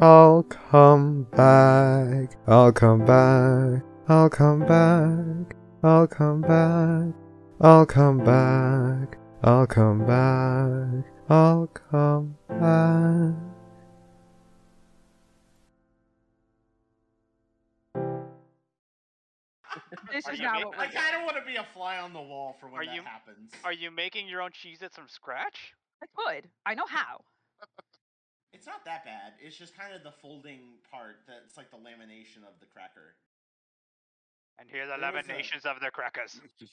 I'll come back. I'll come back. I'll come back. I'll come back. I'll come back. I'll come back. I'll come back. This is not ma- what I we're kind of want to be a fly on the wall for when Are that you- happens. Are you making your own Cheez-Its from scratch? I could. I know how. It's not that bad. It's just kind of the folding part that's like the lamination of the cracker. And here are the There was a- laminations of the crackers.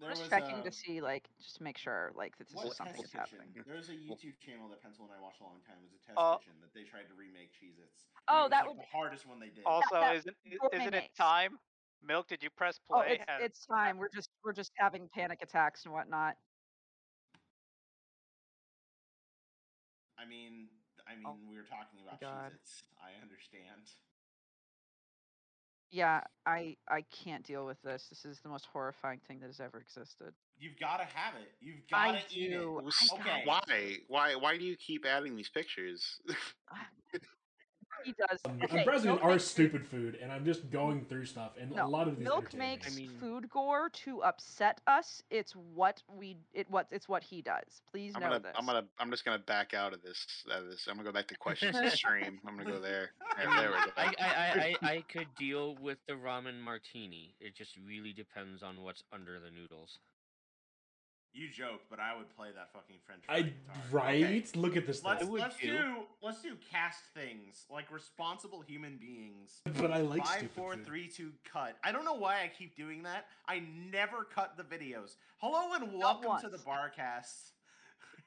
There Just was checking a, to see, like, just to make sure, like, that this what is something test that's kitchen? happening. There was a YouTube channel that Pencil and I watched a long time. It was a test Uh, kitchen that they tried to remake Cheez-Its. and Oh, it was, that like, would- the hardest one they did. Also, that isn't i- gourmet isn't it makes. time? Milk, did you press Oh, play? it's Has- it's time. We're just we're just having panic attacks and whatnot. I mean, I oh mean, Oh, we were talking about God. Cheez-Its. I understand. Yeah, I I can't deal with this. This is the most horrifying thing that has ever existed. You've got to have it. You've got to eat it. do. It was- Okay. Why? Why? Why do you keep adding these pictures? He does. Um, I'm, Okay, I'm browsing our stupid food, and I'm just going through stuff, and No, a lot of these milk makes. I mean- food gore to upset us. It's what we it what it's what he does. Please I'm know gonna, this. I'm gonna, I'm just gonna back out of this. Out of this. I'm gonna go back to questions to stream. I'm gonna go there. There, there we go. I, I, I, I, I could deal with the ramen martini. It just really depends on what's under the noodles. You joke, but I would play that fucking French. I fry guitar. right. Okay, Look at this Let's stuff. let's too. do let's do cast things like responsible human beings. But I like Five, stupid four, food. three, two, cut. I don't know why I keep doing that. I never cut the videos. Hello and welcome to the. Barcast.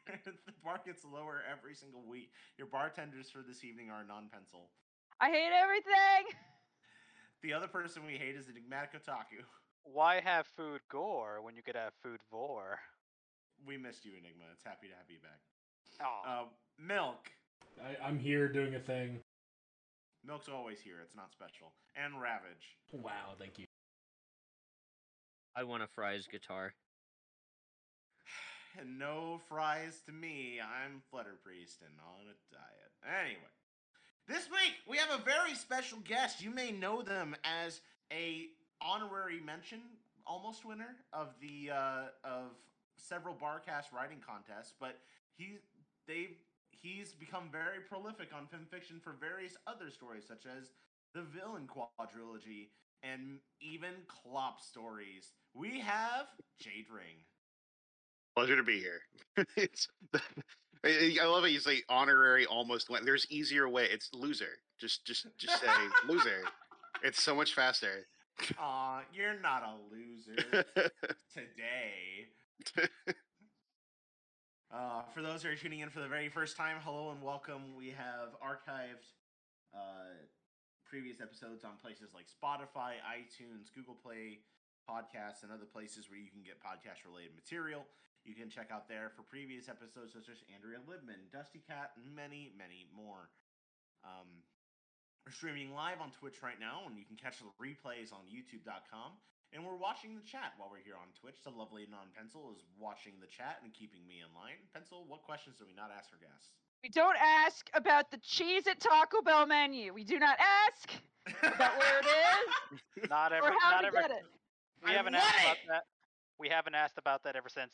the bar gets lower every single week. Your bartenders for this evening are non-pencil. I hate everything. The other person we hate is Enigmatic Otaku. Why have food gore when you could have food vor? We missed you, Enigma. It's happy to have you back. Oh, Uh, Milk. I, I'm here doing a thing. Milk's always here. It's not special. And Ravage. Wow, thank you. I want a fries guitar. And no fries to me. I'm Flutter Priest and on a diet. Anyway, this week we have a very special guest. You may know them as a honorary mention, almost winner of the uh, of several Barcast writing contests, but he they he's become very prolific on fan fiction for various other stories, such as the Villain Quadrilogy and even Clop stories. We have Jade Ring. Pleasure to be here. it's, I love it. You say honorary, almost. There's easier way. It's loser. Just, just, just say loser. It's so much faster. Aw, you're not a loser today. Uh, for those who are tuning in for the very first time, hello and welcome. We have archived uh, previous episodes on places like Spotify, iTunes, Google Play, podcasts, and other places where you can get podcast related material. You can check out there for previous episodes such as Andrea Libman, Dusty Cat, and many, many more. Um, we're streaming live on Twitch right now, and you can catch the replays on YouTube.com. And we're watching the chat while we're here on Twitch. The lovely non pencil is watching the chat and keeping me in line. Pencil, what questions do we not ask our guests? We don't ask about the cheese at Taco Bell menu. We do not ask about where it is not ever, or how not to ever. get it. We I haven't want asked about that. We haven't asked about that ever since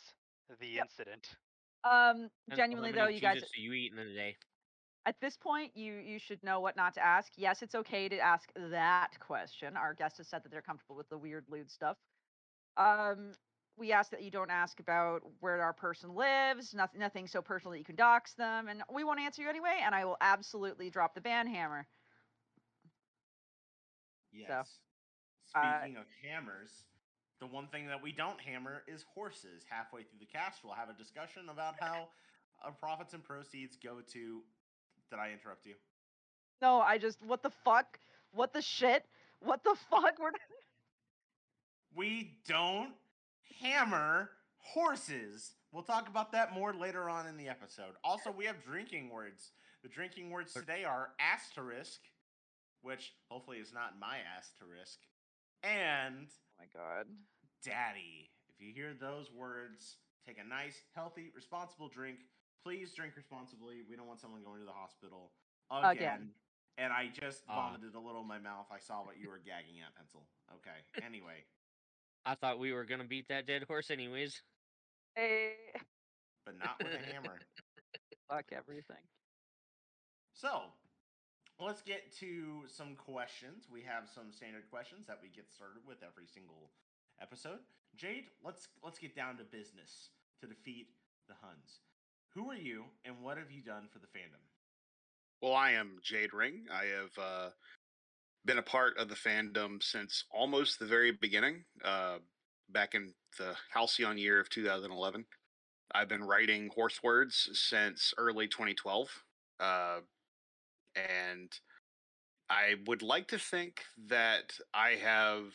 the Yep. incident. Um, Depends genuinely though, you guys, Cheez-Its do you eat in a day? At this point, you you should know what not to ask. Yes, it's okay to ask that question. Our guest has said that they're comfortable with the weird lewd stuff. Um, we ask that you don't ask about where our person lives, nothing, nothing so personal that you can dox them, and we won't answer you anyway. And I will absolutely drop the ban hammer. Yes. uh, Speaking of hammers, the one thing that we don't hammer is horses. Halfway through the cast, we'll have a discussion about how our profits and proceeds go to. Did I interrupt you? No, I just what the fuck, what the shit, what the fuck. We're We don't hammer horses. We'll talk about that more later on in the episode. Also, we have drinking words. The drinking words today are asterisk, which hopefully is not my asterisk, and oh my god. daddy. If you hear those words, take a nice, healthy, responsible drink. Please drink responsibly. We don't want someone going to the hospital. again. Again. And I just Ah. vomited a little in my mouth. I saw what you were gagging at, pencil. Okay. Anyway, I thought we were gonna beat that dead horse anyways. Hey, but not with a hammer. fuck everything. So, let's get to some questions. We have some standard questions that we get started with every single episode. Jade, let's let's get down to business to defeat the Huns. Who are you, and what have you done for the fandom? Well, I am Jade Ring. I have uh, been a part of the fandom since almost the very beginning, uh, back in the halcyon year of 2011. I've been writing horse words since early 2012. Uh, and I would like to think that I have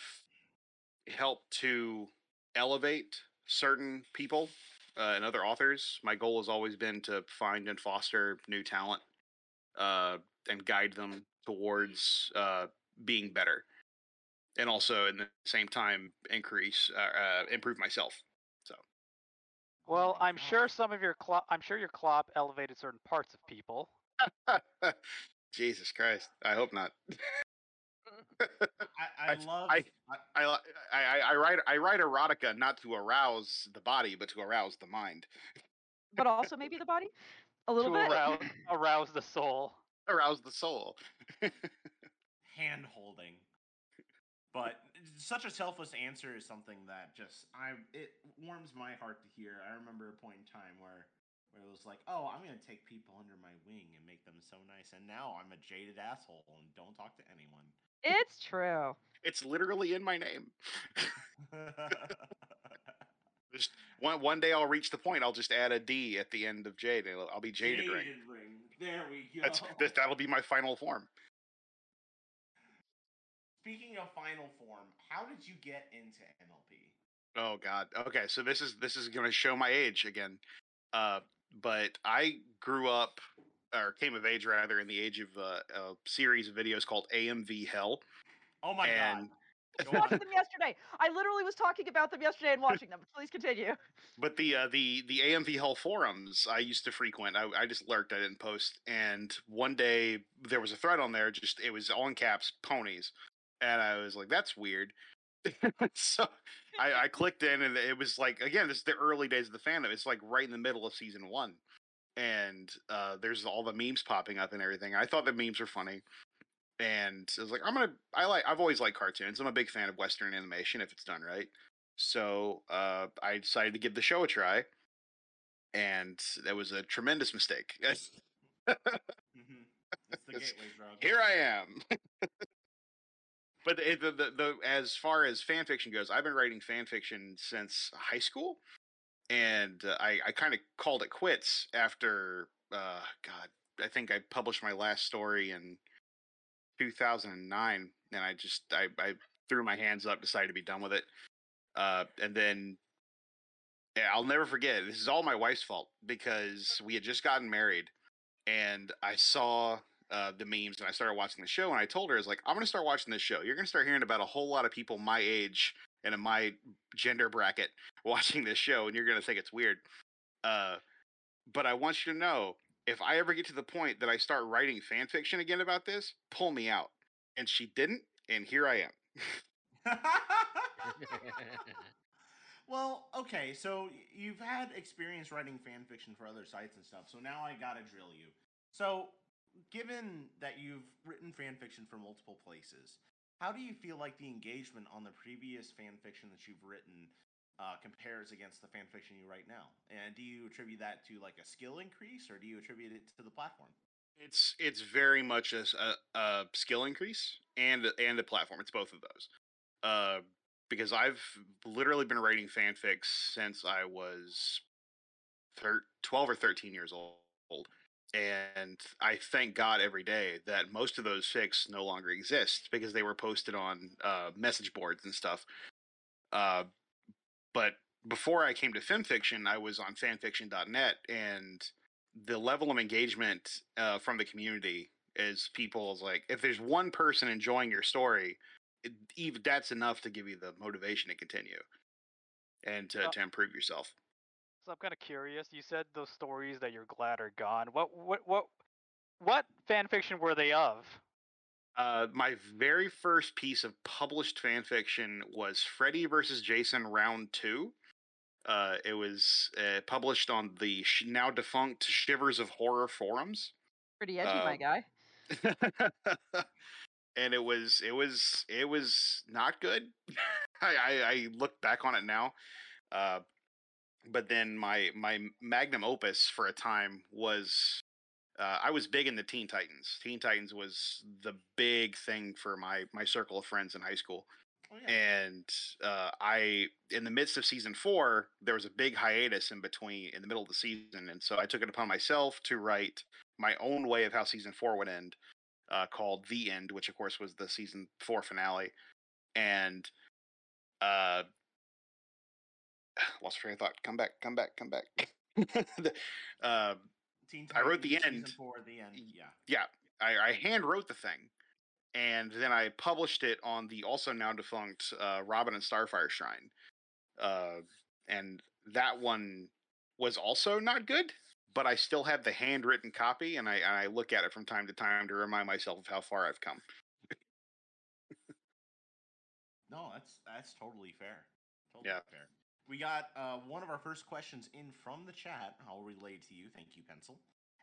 helped to elevate certain people uh, and other authors. My goal has always been to find and foster new talent uh, and guide them towards uh, being better, and also in the same time increase uh, uh, improve myself. So Well, I'm sure some of your clop. I'm sure your clop elevated certain parts of people. Jesus Christ, I hope not. I, I, I- love. I- I, I I I write I write erotica not to arouse the body, but to arouse the mind, But also maybe the body, a little to bit. arouse arouse the soul. arouse the soul. hand holding. But such a selfless answer is something that just I it warms my heart to hear. I remember a point in time where where it was like, oh, I'm gonna take people under my wing and make them so nice, and now I'm a jaded asshole and don't talk to anyone. It's true. it's literally in my name. Just one one day I'll reach the point. I'll just add a D at the end of Jade. I'll I'll be Jaded Ring. ring. There we go. That's that, that'll be my final form. Speaking of final form, how did you get into MLP? Oh God. Okay, so this is this is gonna show my age again. Uh, but I grew up or came of age rather in the age of uh, a series of videos called AMV Hell. Oh my and I god. was watching them yesterday. I literally was talking about them yesterday and watching them. Please continue. but the uh, the the AMV Hell forums I used to frequent. I, I just lurked. I didn't post. And one day there was a thread on there. Just it was all in caps, ponies, and I was like, "That's weird." so I, I clicked in, and it was like again, this is the early days of the fandom. It's like right in the middle of season one, and uh, there's all the memes popping up and everything. I thought the memes were funny, and I was like, I'm gonna. I like. I've always liked cartoons. I'm a big fan of Western animation if it's done right. So uh, I decided to give the show a try, and that was a tremendous mistake. Mhm. It's the gateway drug. Here I am. but the, the, the, the as far as fan fiction goes, I've been writing fan fiction since high school, and uh, I I kind of called it quits after uh, God. I think I published my last story in 2009, and I just I, I threw my hands up, decided to be done with it, uh, and then yeah, I'll never forget. This is all my wife's fault because we had just gotten married, and I saw uh, the memes and I started watching the show. And I told her, "I was like, I'm to start watching this show. You're to start hearing about a whole lot of people my age and in my gender bracket watching this show, and you're going to think it's weird. Uh, but I want you to know." If I ever get to the point that I start writing fan fiction again about this, pull me out. And she didn't, and here I am. well, okay, so you've had experience writing fan fiction for other sites and stuff, so now I gotta drill you. So, given that you've written fan fiction for multiple places, how do you feel like the engagement on the previous fan fiction that you've written uh, compares against the fan fiction you write now? And do you attribute that to like a skill increase, or do you attribute it to the platform? It's it's very much a a skill increase and a- and a platform. It's both of those. Uh, because I've literally been writing fanfics since I was thir- 12 or 13 years old. And I thank God every day that most of those fics no longer exist because they were posted on uh, message boards and stuff. Uh, but before I came to FimFiction, I was on fanfiction.net, and the level of engagement uh, from the community is people's like, if there's one person enjoying your story, it, even that's enough to give you the motivation to continue and to, to improve yourself. So I'm kind of curious. You said those stories that you're glad are gone. What what what What fan fiction were they of? Uh, my very first piece of published fan fiction was Freddy vs. Jason Round Two. Uh, it was uh, published on the sh- now defunct Shivers of Horror forums. Pretty edgy, my Um, guy. and it was it was it was not good. I, I, I look back on it now, uh, but then my my magnum opus for a time was uh, I was big in the Teen Titans. Teen Titans was the big thing for my my circle of friends in high school Oh, yeah. and uh, I, in the midst of season four, there was a big hiatus in between, in the middle of the season, and so I took it upon myself to write my own way of how season four would end, uh, called The End, which of course was the season four finale, and uh, lost train of thought. Come back, come back, come back. The- uh, Teen I wrote the end. Four, the end. Yeah. yeah, I, I hand wrote the thing, and then I published it on the also now defunct uh, Robin and Starfire Shrine, uh, and that one was also not good. But I still have the handwritten copy, and I and I look at it from time to time to remind myself of how far I've come. No, that's that's totally fair. Totally Yeah. fair. We got uh, one of our first questions in from the chat. I'll relay to you. Thank you, Pencil.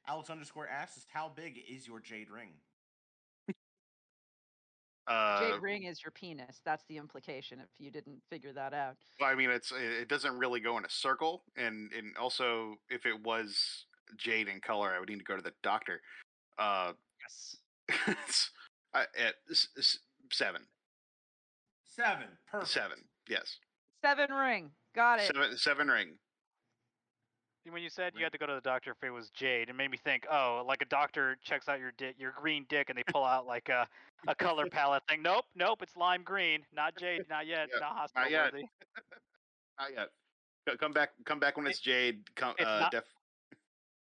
Alex underscore asks, "How big is your jade ring?" Uh, Jade ring is your penis. That's the implication. If you didn't figure that out. well, I mean, it's it it doesn't really go in a circle, and and also if it was jade in color, I would need to go to the doctor. Uh, Yes. it's, I, at s- s- seven. Seven. Perfect. Seven. Yes. Seven ring. Got it. Seven. Seven ring. When you said you had to go to the doctor if it was jade, it made me think, oh, like a doctor checks out your dick, your green dick, and they pull out like a, a color palette thing. Nope, nope, it's lime green, not jade, not yet, Yeah, not hospital yet. worthy. Not yet. Come back. Come back when it's jade. Come. it's uh, not- def-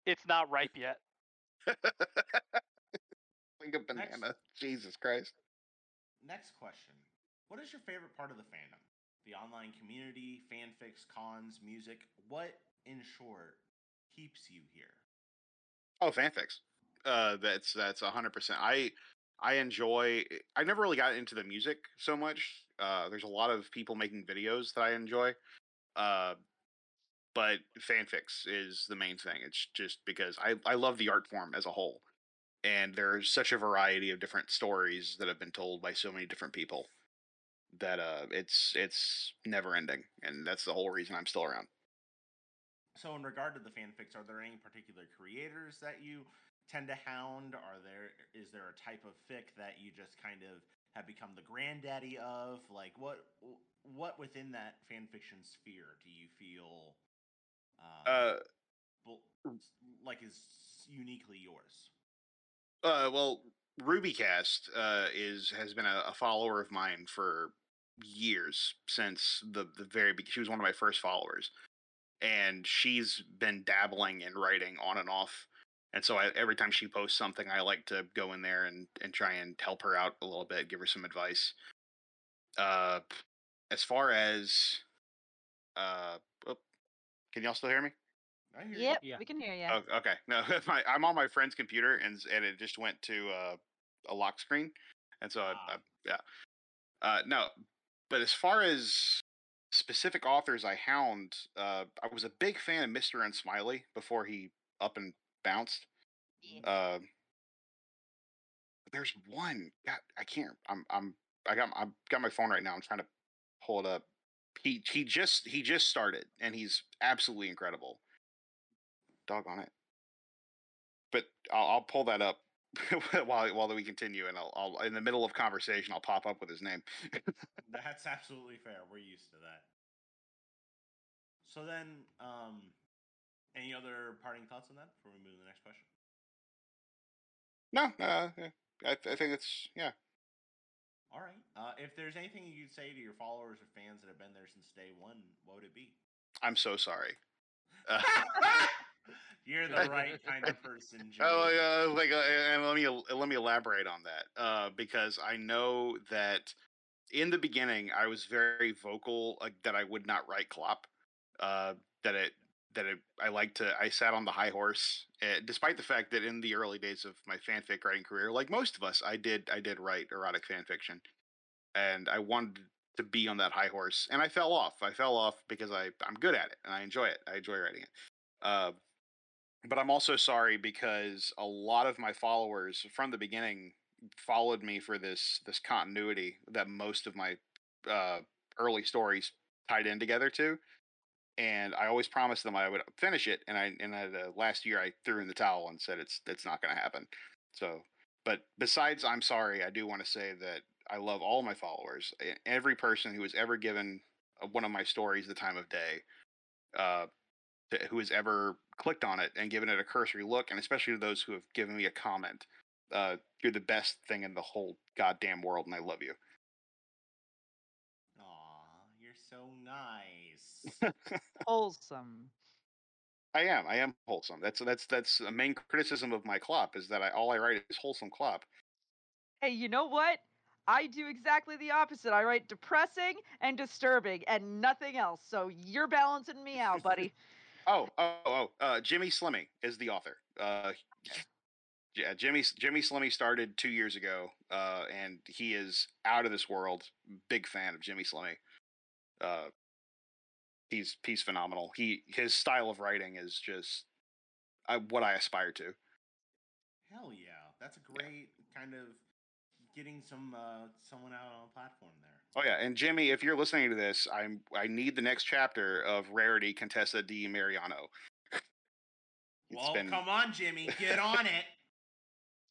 It's not ripe yet. like a banana. Jesus Christ. Next question. What is your favorite part of the fandom? The online community, fanfics, cons, music. What, in short, keeps you here? Oh, fanfics. Uh, that's that's hundred percent. I I enjoy. I never really got into the music so much. Uh, there's a lot of people making videos that I enjoy. Uh, but fanfics is the main thing. It's just because I I love the art form as a whole, and there's such a variety of different stories that have been told by so many different people that uh it's it's never ending, and that's the whole reason I'm still around. So, in regard to the fanfics, are there any particular creators that you tend to hound? Are there is there a type of fic that you just kind of have become the granddaddy of? Like, what what within that fanfiction sphere do you feel um, Uh, like is uniquely yours? Uh, well, RubyCast uh, is has been a, a follower of mine for years since the the very beginning. She was one of my first followers, and she's been dabbling in writing on and off. And so I, every time she posts something, I like to go in there and and try and help her out a little bit, give her some advice. Uh, as far as uh, oh, can y'all still hear me? I hear you. Yep, Yeah. we can hear you. Oh, okay. No, my, I'm on my friend's computer, and and it just went to uh, a lock screen, and so I, I, Ah. yeah. Uh, no, but as far as specific authors I hound, uh, I was a big fan of Mister and Smiley before he up and bounced. Yeah. Uh, there's one. God, I can't. I'm. I'm. I got. I got my phone right now. I'm trying to pull it up. He he just he just started, and he's absolutely incredible. Dog on it. But I'll, I'll pull that up while while we continue, and I'll, I'll in the middle of conversation I'll pop up with his name. That's absolutely fair. We're used to that. So then, um, any other parting thoughts on that before we move to the next question? no, uh, yeah, I, I think it's yeah. All right. Uh, if there's anything you'd say to your followers or fans that have been there since day one, what would it be? I'm so sorry. Uh, You're the right kind of person, Jay. Oh, uh, like, uh, and let me let me elaborate on that uh, because I know that in the beginning I was very vocal like, that I would not write Clop, uh, that it that I, I like to. I sat on the high horse, uh, despite the fact that in the early days of my fanfic writing career, like most of us, I did I did write erotic fan fiction, and I wanted to be on that high horse, and I fell off. I fell off because I I'm good at it and I enjoy it. I enjoy writing it. Uh, but I'm also sorry because a lot of my followers from the beginning followed me for this this continuity that most of my uh, early stories tied in together to and I always promised them I would finish it. And I and I, last year I threw in the towel and said it's it's not going to happen. So, but besides, I'm sorry. I do want to say that I love all my followers, every person who has ever given uh, one of my stories the time of day, uh, to- who has ever clicked on it and given it a cursory look, and especially to those who have given me a comment. Uh, you're the best thing in the whole goddamn world, and I love you. Aw, you're so nice. Wholesome. I am. I am wholesome. That's that's that's a main criticism of my clop is that I all I write is wholesome clop. Hey, you know what? I do exactly the opposite. I write depressing and disturbing and nothing else. So you're balancing me out, buddy. Oh, oh, oh. Uh, Jimmy Slimmy is the author. Uh, yeah, Jimmy Jimmy Slimmy started two years ago, uh, and he is out of this world. Big fan of Jimmy Slimmy. Uh, he's he's phenomenal. He his style of writing is just I, what I aspire to. Hell yeah, that's a great kind of getting some uh, someone out on a platform there. Oh yeah, and Jimmy, if you're listening to this, I'm I need the next chapter of Rarity Contessa di Mariano. Well, been come on, Jimmy, get on it.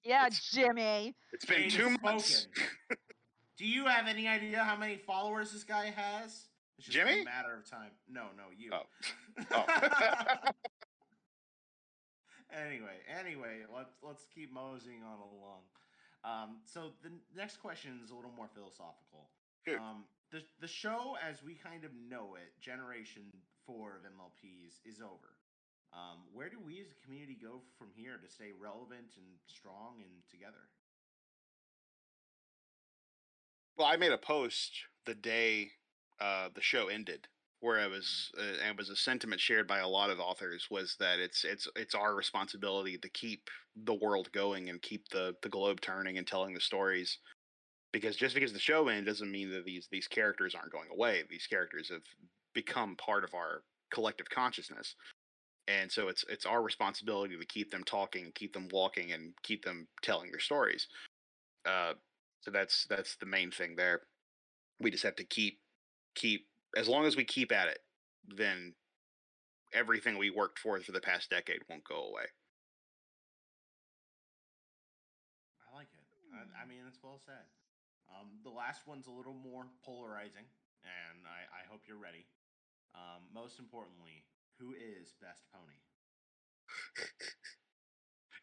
Yeah, It's- Jimmy. it's been Jade two months. Do you have any idea how many followers this guy has? It's just Jimmy? a matter of time. No, no, you. Oh. Oh. anyway, anyway, let's let's keep moseying on along. Um, so the next question is a little more philosophical. Um, the the show as we kind of know it, Generation Four of MLPs, is over. Um, where do we as a community go from here to stay relevant and strong and together? Well, I made a post the day uh, the show ended, where it was, uh, and it was a sentiment shared by a lot of authors, was that it's it's it's our responsibility to keep the world going and keep the the globe turning and telling the stories. Because just because the show ends doesn't mean that these these characters aren't going away. These characters have become part of our collective consciousness, and so it's it's our responsibility to keep them talking, keep them walking, and keep them telling their stories. Uh, so that's that's the main thing there. We just have to keep keep as long as we keep at it, then everything we worked for for the past decade won't go away. I like it. I, I mean, it's well said. Um, the last one's a little more polarizing, and I, I hope you're ready. Um, most importantly, who is best pony?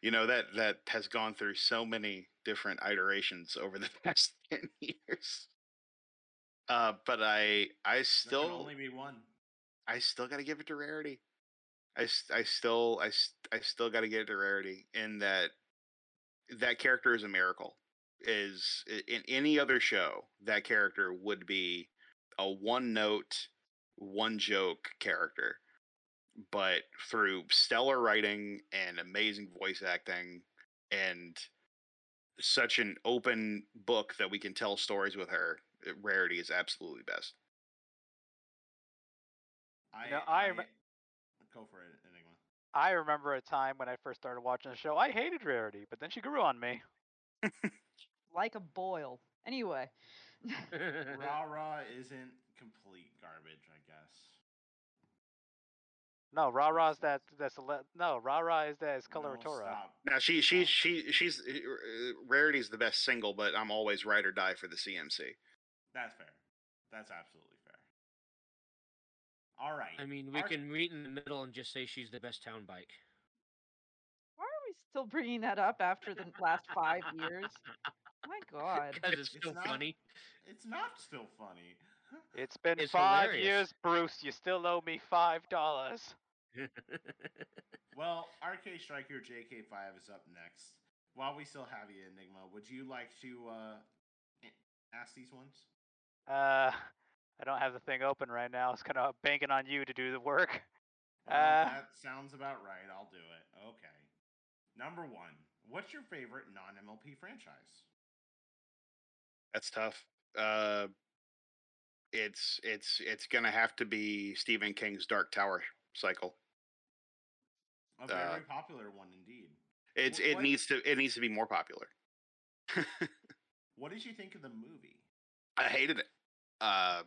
You know that that has gone through so many different iterations over the past ten years. Uh, but I I There still can only be one. I still got to give it to rarity. I, I still I, I still got to give it to rarity in that that character is a miracle. Is in any other show that character would be a one note, one joke character, but through stellar writing and amazing voice acting and such an open book that we can tell stories with her, uh, rarity is absolutely best. I, know, I rem- go for it, Enigma. I remember a time when I first started watching the show. I hated Rarity, but then she grew on me. Like a boil. Anyway. Rah rah isn't complete garbage, I guess. No, Rah Rah's that that's a le- no Rah Rah is that is coloratura. stop. Now she she she she's uh, rarity's the best single, but I'm always ride or die for the CMC. That's fair. That's absolutely fair. All right. I mean, we Arc- can meet in the middle and just say she's the best town bike. Why are we still bringing that up after the last five years? My God. Because it's It's still not- funny. It's not still funny. It's been It's five hilarious. years, Bruce. You still owe me five dollars. Well, RK Striker JK5 is up next. While we still have you, Enigma, would you like to uh, ask these ones? Uh, I don't have the thing open right now. It's kind of banking on you to do the work. Well, Uh, that sounds about right. I'll do it. Okay. Number one. What's your favorite non MLP franchise? That's tough. Uh, it's it's it's gonna have to be Stephen King's Dark Tower cycle. A very Uh, popular one indeed. It's Wh- it what- needs to it needs to be more popular. What did you think of the movie? I hated it. Uh,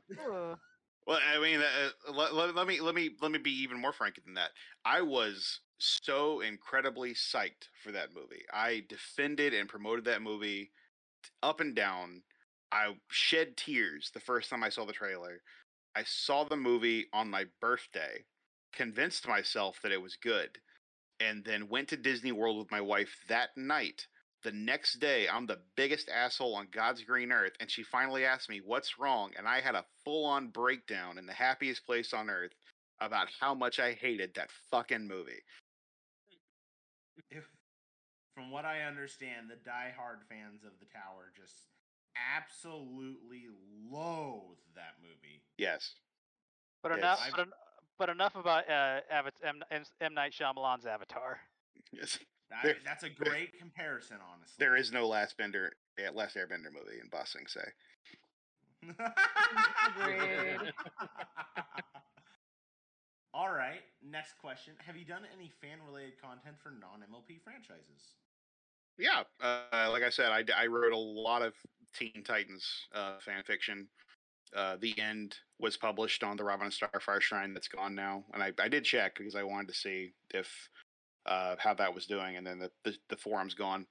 well, I mean, uh, let, let, let me let me let me be even more frank than that. I was so incredibly psyched for that movie. I defended and promoted that movie up and down. I shed tears the first time I saw the trailer. I saw the movie on my birthday, convinced myself that it was good, and then went to Disney World with my wife that night. The next day, I'm the biggest asshole on God's green earth, and she finally asked me what's wrong, and I had a full on breakdown in the happiest place on earth about how much I hated that fucking movie. If, from what I understand, the die-hard fans of the Tower just absolutely loathe that movie. Yes. but Yes. enough. But, en- but enough about uh, Avat- M, M, M Night Shyamalan's Avatar. Yes. That- There- that's a great comparison, honestly. There is no last bender, eh, last airbender movie in Ba Sing Se. Agreed. All right, next question. Have you done any fan related content for non MLP franchises? Yeah, uh, like I said, I, I wrote a lot of Teen Titans uh, fan fiction. Uh, the end was published on the Robin and Starfire Shrine. That's gone now, and I, I did check because I wanted to see if uh, how that was doing, and then the the, the forum's gone.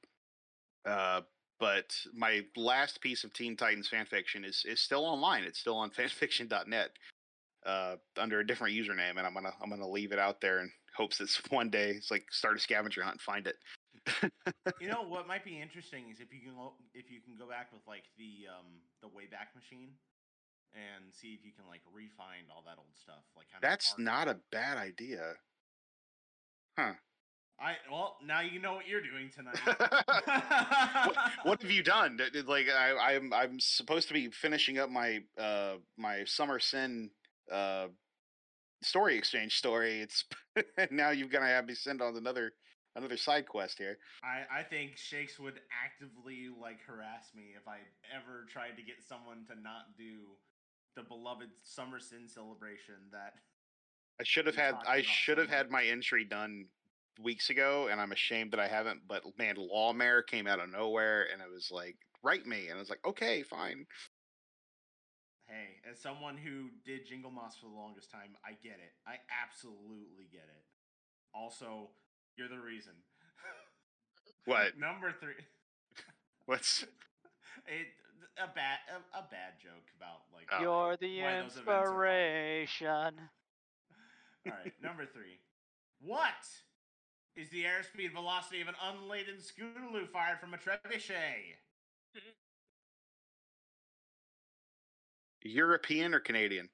Uh, but my last piece of Teen Titans fan fiction is is still online. It's still on fanfiction.net uh, under a different username, and I'm gonna I'm gonna leave it out there in hopes that one day it's like start a scavenger hunt and find it. You know what might be interesting is if you can if you can go back with like the um the Wayback Machine and see if you can like refind all that old stuff. Like That's not a bad idea. Huh. I well now you know what you're doing tonight. what, what have you done? Like I, I'm I'm supposed to be finishing up my uh my summer sin uh story exchange story. It's now you're gonna have me send on another another side quest here. I, I think Shakes would actively like harass me if I ever tried to get someone to not do the beloved summer sin celebration that I should have had I should have had my entry done weeks ago, and I'm ashamed that I haven't. But man, Lawmare came out of nowhere, and it was like write me, and I was like, okay, fine. hey, as someone who did Jingle Moss for the longest time, I get it. I absolutely get it. Also, you're the reason. What? Number three. What's It a bad a, a bad joke about like Oh. You're the why those events are funny. inspiration. All right, number three. What is the airspeed velocity of an unladen Scootaloo fired from a trebuchet? European or Canadian?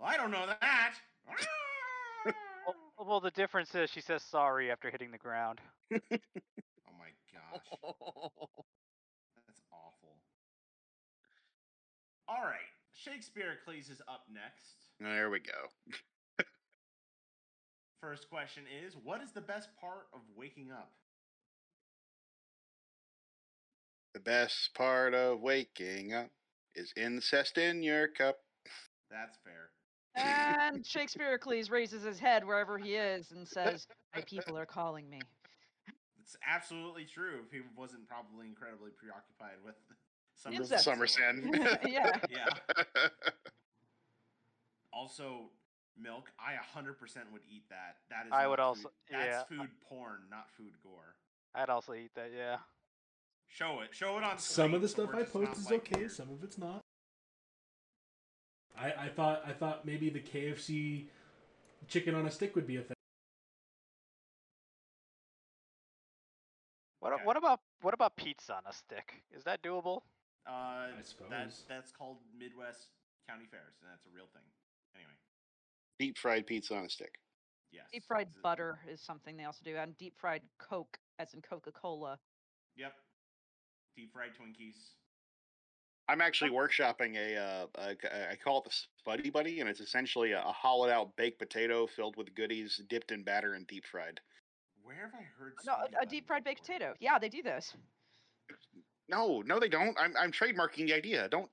Well, I don't know that. Well, well, the difference is she says sorry after hitting the ground. oh my gosh, that's awful. All right, Shakespeare Cleese is up next. There we go. First question is What is the best part of waking up? The best part of waking up is incest in your cup. That's fair. And Shakespeare Cleese raises his head wherever he is and says, My people are calling me. It's absolutely true if he wasn't probably incredibly preoccupied with some Incest. Summer sin. Yeah. Yeah. Also, milk. I 100% would eat that. That is. I would not also- Food. That's yeah. food porn, not food gore. I'd also eat that, yeah. Show it. Show it on. Some of the stuff I post is like, okay, weird. some of it's not. I, I thought I thought maybe the KFC chicken on a stick would be a thing. What Okay. what about what about pizza on a stick? Is that doable? Uh, I suppose. that's called Midwest County Fairs, and that's a real thing. Anyway, Deep fried pizza on a stick. yes. Deep fried it's a- butter is something they also do, and deep fried Coke, as in Coca Cola. Yep. Deep fried Twinkies. I'm actually workshopping a, uh, a, I call it the Spuddy Buddy, and it's essentially a, a hollowed out baked potato filled with goodies dipped in batter and deep fried. Where have I heard? No, Spuddy a Buddy deep fried baked potato. Yeah, they do this. No, no, they don't. I'm, I'm trademarking the idea. Don't.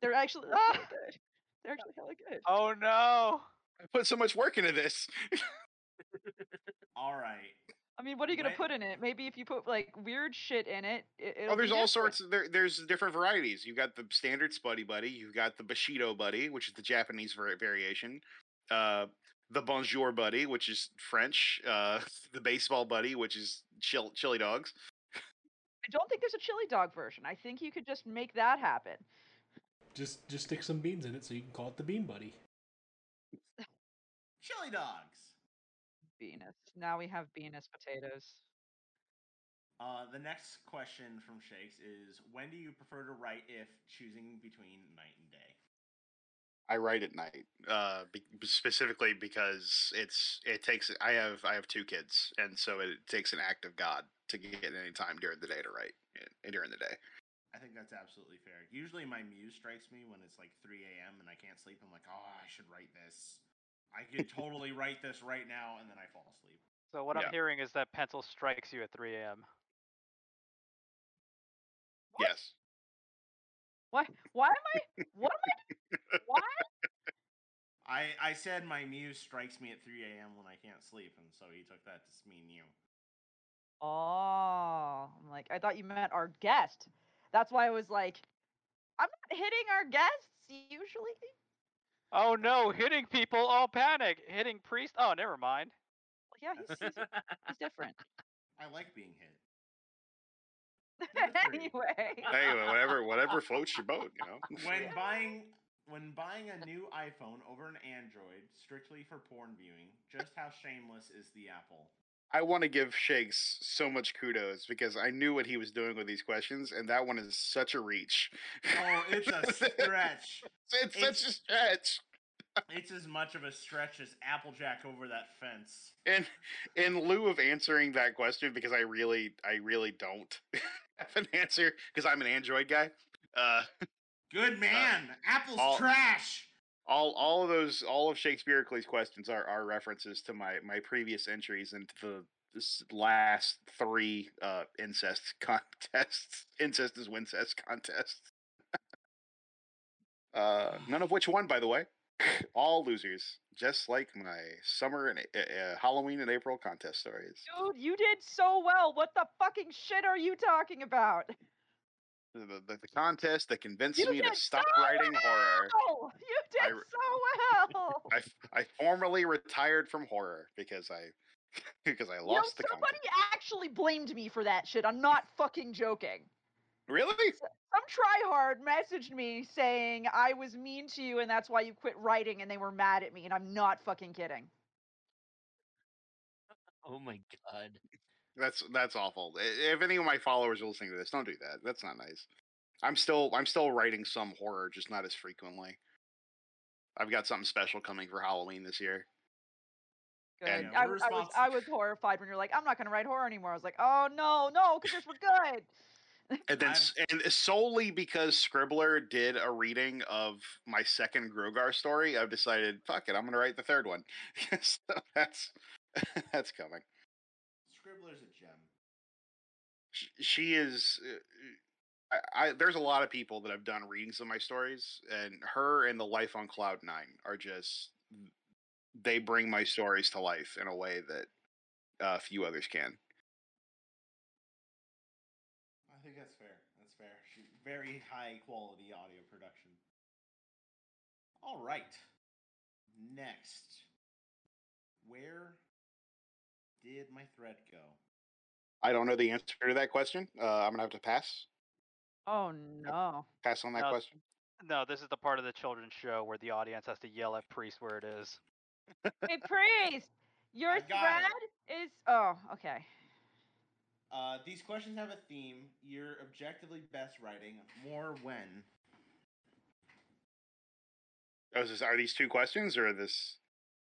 They're actually they're really good. They're actually hella good. Oh no! I put so much work into this. All right. I mean, what are you gonna put in it? Maybe if you put like weird shit in it, it it'll Oh, there's be all different. sorts. Of, there, there's different varieties. You've got the standard Spuddy Buddy. You've got the Bushido Buddy, which is the Japanese var- variation. Uh, the Bonjour Buddy, which is French. Uh, the Baseball Buddy, which is chill, chili dogs. I don't think there's a chili dog version. I think you could just make that happen. Just just stick some beans in it so you can call it the Bean Buddy. Chili dogs. Venus. Now we have Venus potatoes. Uh, the next question from Shakes is: When do you prefer to write if choosing between night and day? I write at night, uh, be- specifically because it's it takes. I have I have two kids, and so it takes an act of God to get any time during the day to write during the day. I think that's absolutely fair. Usually, my muse strikes me when it's like 3 a.m. and I can't sleep. I'm like, oh, I should write this. I could totally write this right now, and then I fall asleep. So what Yeah. I'm hearing is that pencil strikes you at 3 a.m. What? Yes. Why? Why am I? What am I? Why? I I said my muse strikes me at 3 a.m. when I can't sleep, and so he took that to mean you. Oh, I'm like I thought you meant our guest. That's why I was like, I'm not hitting our guests usually. Oh no! Hitting people! Oh panic! Hitting priest! Oh never mind. Well, yeah, he's, he's, he's different. I like being hit. Number three. anyway. Whatever whatever floats your boat, you know. When buying when buying a new iPhone over an Android strictly for porn viewing, just how shameless is the Apple? I want to give Shakes so much kudos because I knew what he was doing with these questions, and that one is such a reach. Oh, it's a stretch. it's, It's- such a stretch. It's as much of a stretch as Applejack over that fence. And in lieu of answering that question, because I really, I really don't have an answer because I'm an Android guy. Uh, Good man. Apple's all- trash. All all of those all of Shakespeare's questions are, are references to my my previous entries into the this last three uh incest contests incest is wincest contests uh none of which won by the way all losers just like my summer and uh, uh, halloween and april contest stories Dude, you did so well. What the fucking shit are you talking about? The, the, the contest that convinced You me to stop so writing horror well! You did I so well. I, I formally retired from horror because I because I you know, lost the somebody contest. actually blamed me for that shit. I'm not fucking joking. Really? Some tryhard messaged me saying I was mean to you and that's why you quit writing and they were mad at me and I'm not fucking kidding. Oh my god. That's that's awful. If any of my followers are listening to this, don't do that. That's not nice. I'm still I'm still writing some horror, just not as frequently. I've got something special coming for Halloween this year. Good. And- I, was- I was I was horrified when you're like, I'm not gonna write horror anymore. I was like, oh no, no, because yours were good. And then I'm- and solely because Scribbler did a reading of my second Grogar story, I've decided, fuck it, I'm gonna write the third one. so that's that's coming. Scribbler's a gem. Sh- she is uh, I, I there's a lot of people that have done readings of my stories and her and the life on cloud nine are just they bring my stories to life in a way that uh, few others can I think that's fair. That's fair. She, very high quality audio production. All right. Next. Where did my thread go? I don't know the answer to that question uh, i'm gonna have to pass Oh no. pass on that No. question No, this is the part of the children's show where the audience has to yell at priest where it is. Hey priest, your I got thread it. is oh okay. Uh, these questions have a theme. You're objectively best writing. More when. oh, is this, are these two questions or this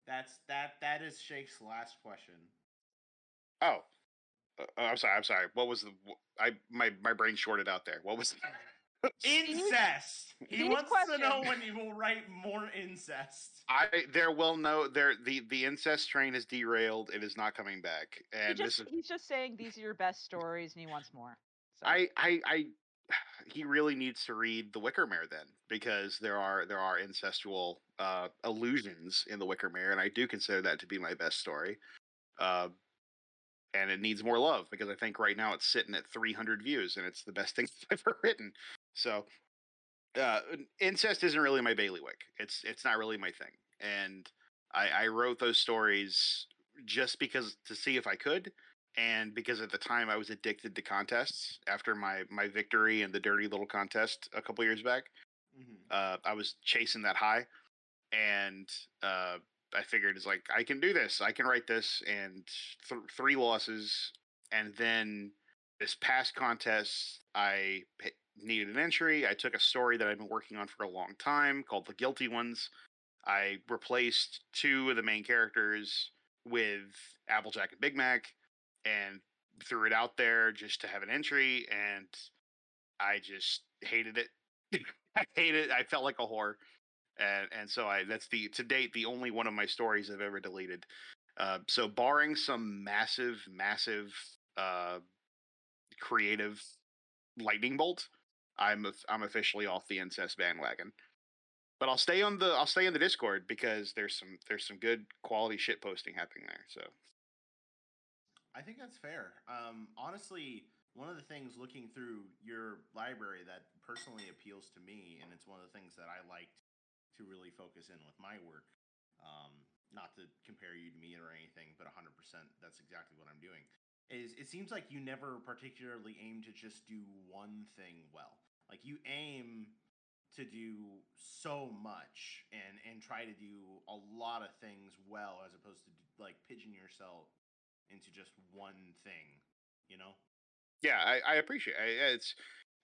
That's that. That is Shake's last question. oh uh, i'm sorry i'm sorry what was the i my my brain shorted out there what was Incest. He these wants to know when you will write more incest. I there will no there the the incest train is derailed. It is not coming back. He And just, this is he's just saying these are your best stories and he wants more. So. I I I he really needs to read The Wicker Mare then because there are there are incestual uh allusions in The Wicker Mare and I do consider that to be my best story. Uh and it needs more love because I think right now it's sitting at 300 views and it's the best thing I've ever written. So uh incest isn't really my bailiwick. It's it's not really my thing. And I I wrote those stories just because to see if I could and because at the time I was addicted to contests after my my victory in the dirty little contest a couple years back. Mhm. Uh, I was chasing that high, and uh, I figured it's like I can do this. I can write this, and th- three losses, and then this past contest I needed an entry. I took a story that I've been working on for a long time called The Guilty Ones. I replaced two of the main characters with Applejack and Big Mac and threw it out there just to have an entry and I just hated it. I hated it. I felt like a whore. And and so I that's the to date the only one of my stories I've ever deleted. Uh, so barring some massive, massive uh, creative lightning bolt, I'm I'm officially off the incest bandwagon. But I'll stay on the I'll stay in the Discord because there's some there's some good quality shit posting happening there. So I think that's fair. Um, honestly, one of the things looking through your library that personally appeals to me, and it's one of the things that I liked to really focus in with my work. Um, not to compare you to me or anything, but 100% that's exactly what I'm doing. Is it seems like you never particularly aim to just do one thing well. Like you aim to do so much and and try to do a lot of things well as opposed to like pigeon yourself into just one thing, you know? yeah, I, I appreciate I, it's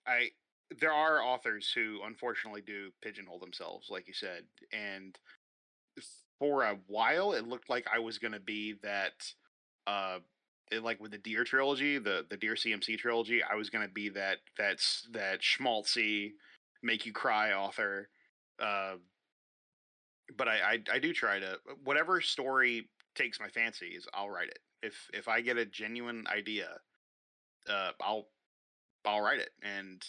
I there are authors who unfortunately do pigeonhole themselves, like you said, and for a while it looked like I was going to be that uh it- like with the Deer trilogy, the the Deer CMC trilogy, I was going to be that that's that schmaltzy make you cry author uh but I, I I do try to whatever story takes my fancies, I'll write it. If if I get a genuine idea, uh, I'll I'll write it, and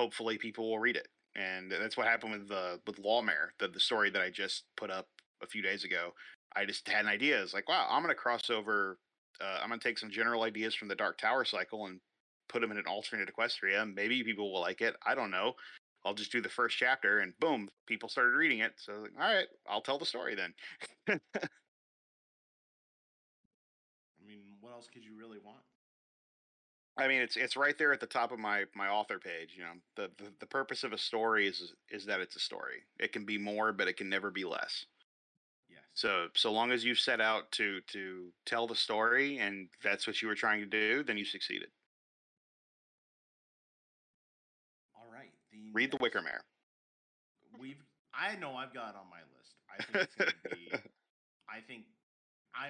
hopefully people will read it. And that's what happened with the with Lawmare, the the story that I just put up a few days ago. I just had an idea. It's like, wow, I'm gonna cross over. Uh, I'm gonna take some general ideas from the Dark Tower cycle and put them in an alternate Equestria. Maybe people will like it. I don't know. I'll just do the first chapter, and boom, people started reading it. So, like, all right, I'll tell the story then. I mean, what else could you really want? I mean, it's it's right there at the top of my my author page. You know, the, the the purpose of a story is is that it's a story. It can be more, but it can never be less. Yes. So so long as you set out to to tell the story and that's what you were trying to do, then you succeeded. All right. The Read The Wicker Mare. We've I know I've got it on my list. I think it's gonna be I think I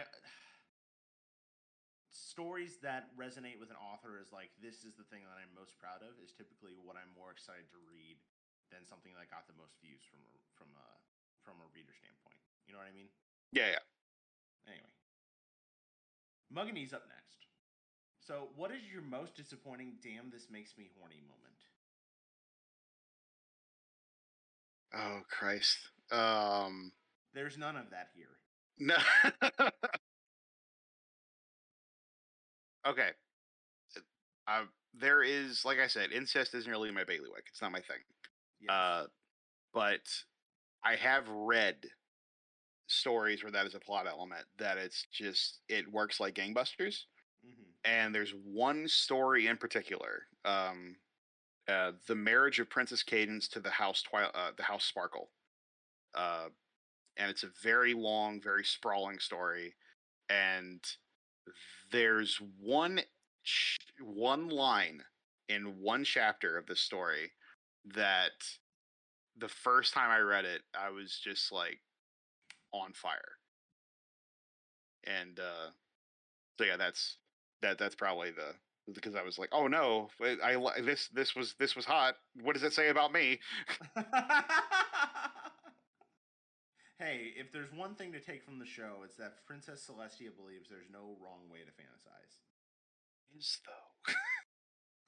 stories that resonate with an author is like this is the thing that I'm most proud of is typically what I'm more excited to read than something that got the most views from a, from a from a reader standpoint. You know what I mean? Yeah, yeah. Anyway, Mugany's up next. So, what is your most disappointing? Damn, this makes me horny moment. Oh Christ. Um. There's none of that here. No. okay. Uh, there is, like I said, incest isn't really my bailiwick. It's not my thing. Yes. Uh, but I have read stories where that is a plot element that it's just it works like gangbusters. hmm And there's one story in particular, um, uh, the marriage of Princess Cadance to the House Twi- uh, the House Sparkle, uh, and it's a very long, very sprawling story. And there's one ch- one line in one chapter of the story that the first time I read it, I was just like on fire. And uh so yeah, that's that that's probably the because I was like, oh no, I, I this this was this was hot. What does it say about me? hey, if there's one thing to take from the show, it's that Princess Celestia believes there's no wrong way to fantasize. Is though.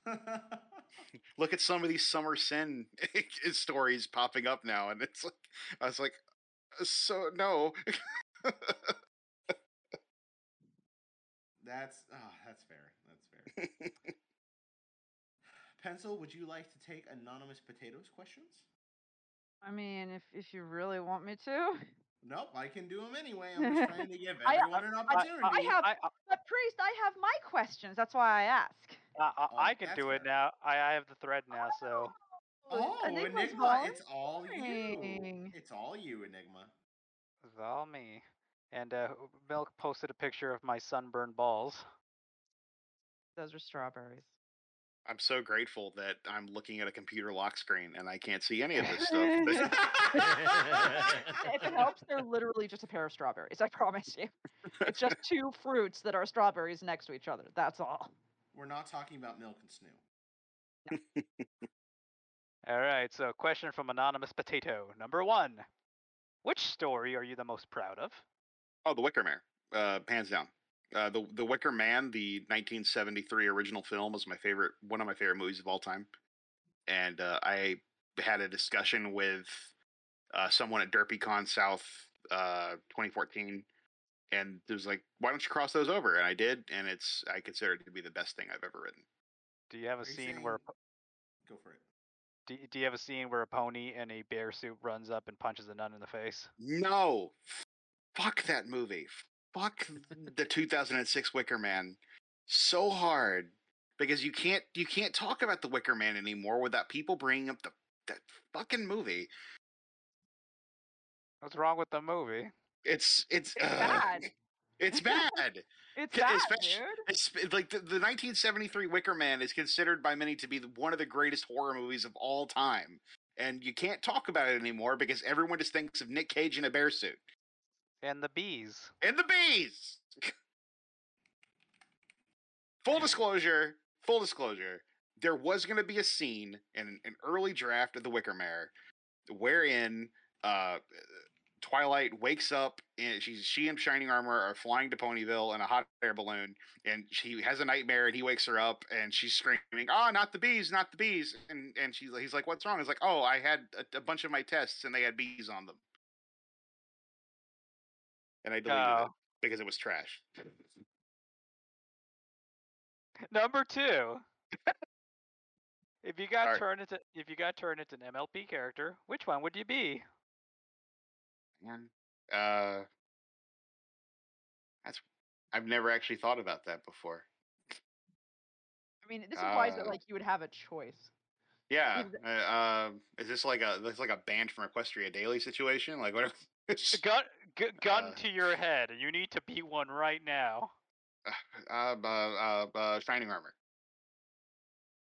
Look at some of these summer sin stories popping up now, and it's like I was like, "Uh, so no. That's ah, that's fair. That's fair. Pencil, would you like to take anonymous potatoes questions? I mean, if if you really want me to. Nope, I can do them anyway. I'm just trying to give I- everyone an I- opportunity. I have, I, I, but priest, I have my questions. That's why I ask. I, I, Oh, I can that's do it now. I, I have the thread now, so oh, Enigma's Enigma, it's all you. It's all you, Enigma. it's all me. And uh, Milk posted a picture of my sunburned balls. Those are strawberries. I'm so grateful that I'm looking at a computer lock screen and I can't see any of this stuff. if it helps, they're literally just a pair of strawberries. I promise you. It's just two fruits that are strawberries next to each other. That's all. We're not talking about milk and snoo. All right, so question from Anonymous Potato. Number one Which story are you the most proud of? oh, The Wicker Man, uh, hands down. Uh, the The Wicker Man, the 1973 original film, was my favorite, one of my favorite movies of all time. And uh, I had a discussion with uh, someone at DerpyCon South uh, 2014, and it was like, "Why don't you cross those over?" And I did, and it's I consider it to be the best thing I've ever written. Do you have a you scene where saying- po- Go for it. do, do you have a scene where a pony in a bear suit runs up and punches a nun in the face? No, fuck that movie. Fuck the 2006 Wicker Man so hard because you can't you can't talk about the Wicker Man anymore without people bringing up the that fucking movie. What's wrong with the movie? It's it's It's uh, bad. It's bad. It's bad, especially- dude. Like the, the 1973 Wicker Man is considered by many to be the, one of the greatest horror movies of all time, and you can't talk about it anymore because everyone just thinks of Nick Cage in a bear suit And the bees. and the bees. full disclosure, full disclosure. There was going to be a scene in an early draft of The Wicker Mare wherein uh, Twilight wakes up and she's she and Shining Armor are flying to Ponyville in a hot air balloon, and she has a nightmare, and he wakes her up, and she's screaming, "Oh, not the bees, not the bees!" And and she's he's like, "What's wrong?" He's like, "Oh, I had a, a bunch of my tests, and they had bees on them." And I deleted Oh. it because it was trash. Number two. if you got Alright. turned into if you got turned into an MLP character, which one would you be? Man, uh, that's I've never actually thought about that before. I mean, this implies that Uh, like you would have a choice. Yeah, Exa- uh, um, is this like a this like a band from Equestria Daily situation? Like what? If, Gun gu- gun Uh, to your head, and you need to be one right now. uh, uh, uh, uh, Shining Armor.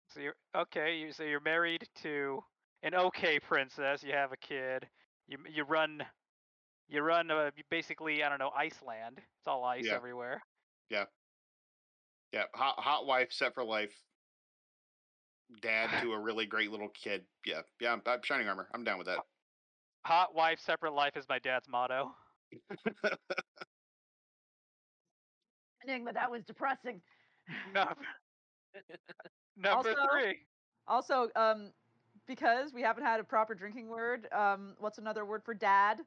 So you're okay. You so you're married to an okay princess. You have a kid. You you run, you run uh, basically I don't know Iceland. It's all ice Yeah. everywhere. Yeah, hot hot wife set for life. Dad to a really great little kid. Yeah, yeah. I'm, I'm Shining Armor. I'm down with that. Hot wife, separate life is my dad's motto. Enigma, that was depressing. Number, number Also- three. Also, um, because we haven't had a proper drinking word, um, what's another word for dad?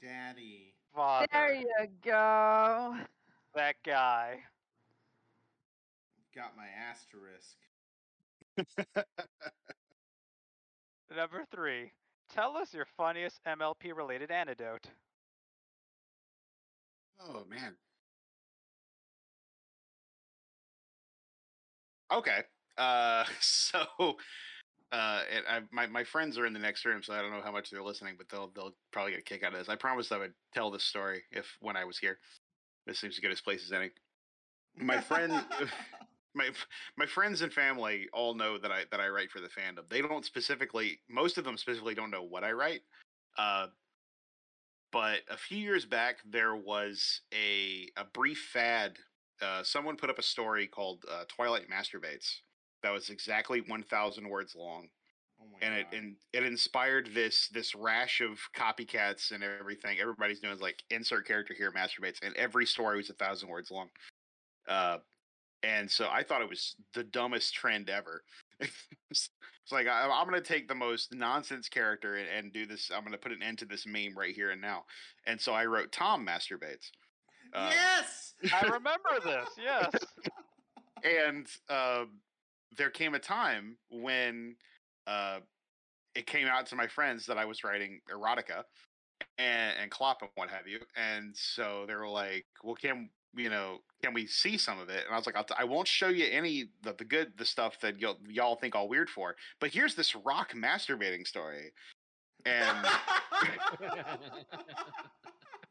Daddy. Father. There you go. That guy. Got my asterisk. Number three. Tell us your funniest MLP related anecdote. Oh man. Okay. Uh so uh and I, my my friends are in the next room so I don't know how much they're listening but they'll they'll probably get a kick out of this. I promised I would tell this story if when I was here. This seems as good as place as any. My friend my my friends and family all know that I that I write for the fandom. They don't specifically most of them specifically don't know what I write. Uh but a few years back there was a a brief fad uh, someone put up a story called uh, Twilight Masturbates that was exactly 1,000 words long, Oh my and it and it inspired this this rash of copycats and everything. Everybody's doing like insert character here masturbates, and every story was a thousand words long. Uh, and so I thought it was the dumbest trend ever. It's like I, I'm going to take the most nonsense character and, and do this. I'm going to put an end to this meme right here and now. And so I wrote Tom masturbates. Uh, yes. I remember this. Yes. and uh, there came a time when uh, it came out to my friends that I was writing erotica and and clop and what have you, and so they were like, "Well, can you know, can we see some of it?" And I was like, I'll t- "I won't show you any the, the good the stuff that y'all y'all think all weird for, but here's this rock masturbating story." And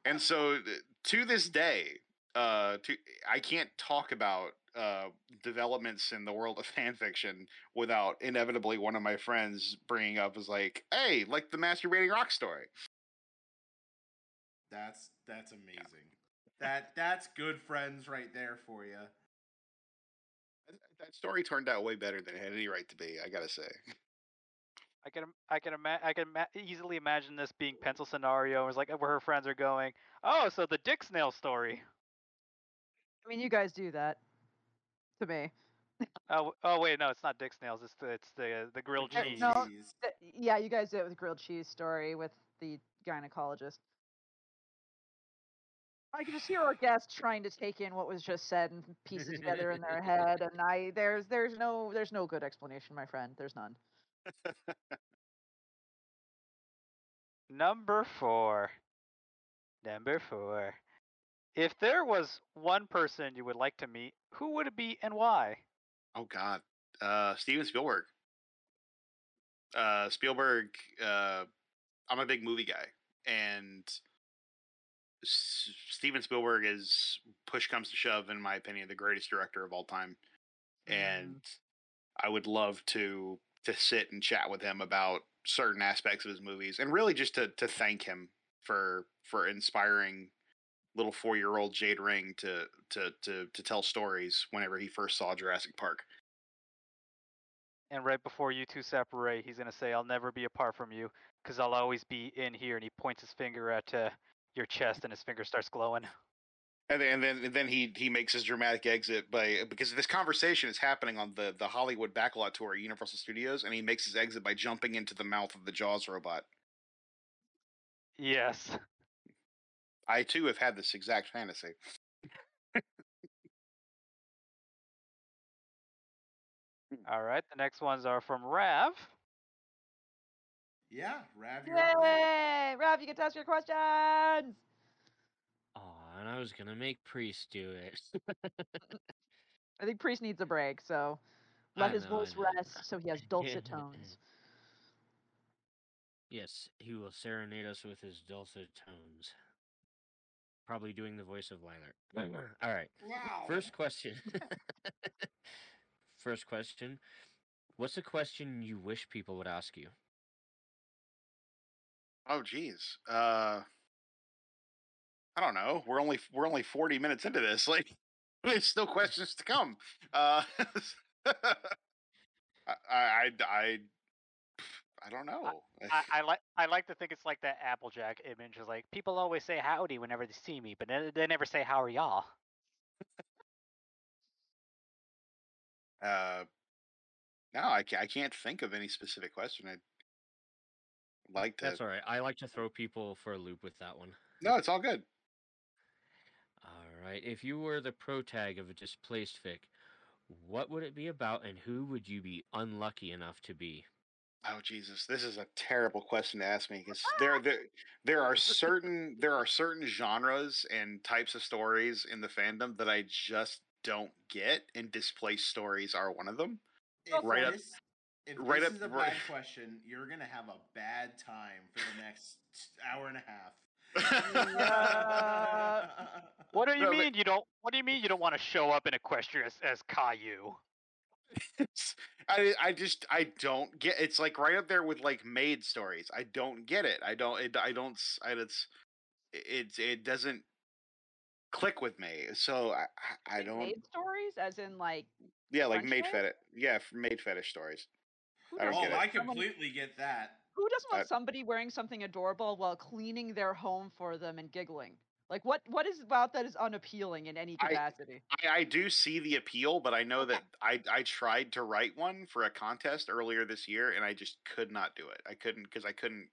and so to this day uh to i can't talk about uh developments in the world of fan fiction without inevitably one of my friends bringing up is like hey like the masturbating rock story that's that's amazing. That that's good friends right there for you. That story turned out way better than it had any right to be i gotta say I can I can ima- I can ma- easily imagine this being pencil scenario. It was like where her friends are going. Oh, so the dick snail story. I mean, you guys do that to me. Oh, oh wait, no, it's not dick snails. It's the it's the the grilled Uh, cheese. no. Th- Yeah, you guys do it with grilled cheese story with the gynecologist. I can just hear our guests trying to take in what was just said and piece it together in their head, and I there's there's no there's no good explanation, my friend. There's none. Number four. Number four. If there was one person you would like to meet, who would it be and why? oh god uh steven spielberg uh spielberg uh i'm a big movie guy and S- steven spielberg is push comes to shove in my opinion the greatest director of all time and I would love to to sit and chat with him about certain aspects of his movies and really just to to thank him for for inspiring little four year old Jade Ring to to to to tell stories whenever he first saw Jurassic Park. And right before you two separate, he's gonna say, "I'll never be apart from you, cause I'll always be in here." And he points his finger at uh, your chest, and his finger starts glowing. And then, and then and then he he makes his dramatic exit by because this conversation is happening on the the Hollywood backlot tour at Universal Studios, and he makes his exit by jumping into the mouth of the Jaws robot. Yes. I too have had this exact fantasy. All right. The next ones are from Rav. Yeah, Rav, you're up. Yay! Rav, you get to ask your questions. Oh, and I was gonna make Priest do it. I think Priest needs a break, so let I his know, voice rest so he has dulcet tones. yes, he will serenade us with his dulcet tones. Probably doing the voice of Lilac. All right. Wow. First question. First question. What's a question you wish people would ask you? Oh geez. Uh I don't know. We're only we're only 40 minutes into this. Like there's still questions to come. Uh I, I I I don't know. I, I like I like to think it's like that Applejack image. Is like people always say howdy whenever they see me, but then they never say how are y'all. uh no, I can't, I can't think of any specific question. I'd like to That's all right. I like to throw people for a loop with that one. No, it's all good. All right. If you were the pro tag of a displaced fic, what would it be about and who would you be unlucky enough to be? Oh Jesus, this is a terrible question to ask me because there there there are certain there are certain genres and types of stories in the fandom that I just don't get, and displaced stories are one of them. Right up- if right this up- is a right- bad question, you're gonna have a bad time for the next hour and a half. What do you No, but- mean you don't? What do you mean you don't want to show up in Equestria as, as Caillou? It's- I I just I don't get. It's like right up there with like maid stories. I don't get it. I don't. It, I don't. s- I, it's it it doesn't click with me. So I I, I don't. maid stories, as in like Yeah, like maid fries? fetish. Yeah, maid fetish stories. Who I don't get Oh. I completely get that. Who doesn't want I- somebody wearing something adorable while cleaning their home for them and giggling? Like what what is about that is unappealing in any I- capacity? I, I do see the appeal, but I know that I I tried to write one for a contest earlier this year, and I just could not do it. I couldn't because I couldn't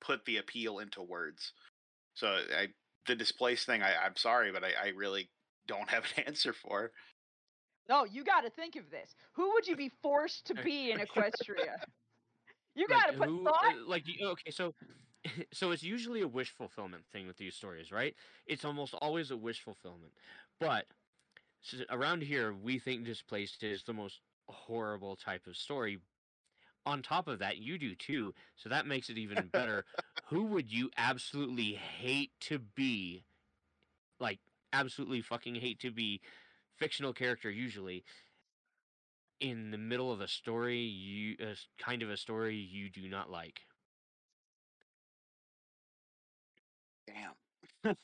put the appeal into words. So I the displaced thing. I I'm sorry, but I, I really don't have an answer for. No, you got to think of this. Who would you be forced to be in Equestria? You got to like, put who, thought. uh, like okay, so so it's usually a wish fulfillment thing with these stories, right? It's almost always a wish fulfillment. But around here, we think displaced is the most horrible type of story. On top of that, you do too, so that makes it even better. Who would you absolutely hate to be? Like absolutely fucking hate to be fictional character usually in the middle of a story you a s- kind of a story you do not like. Damn.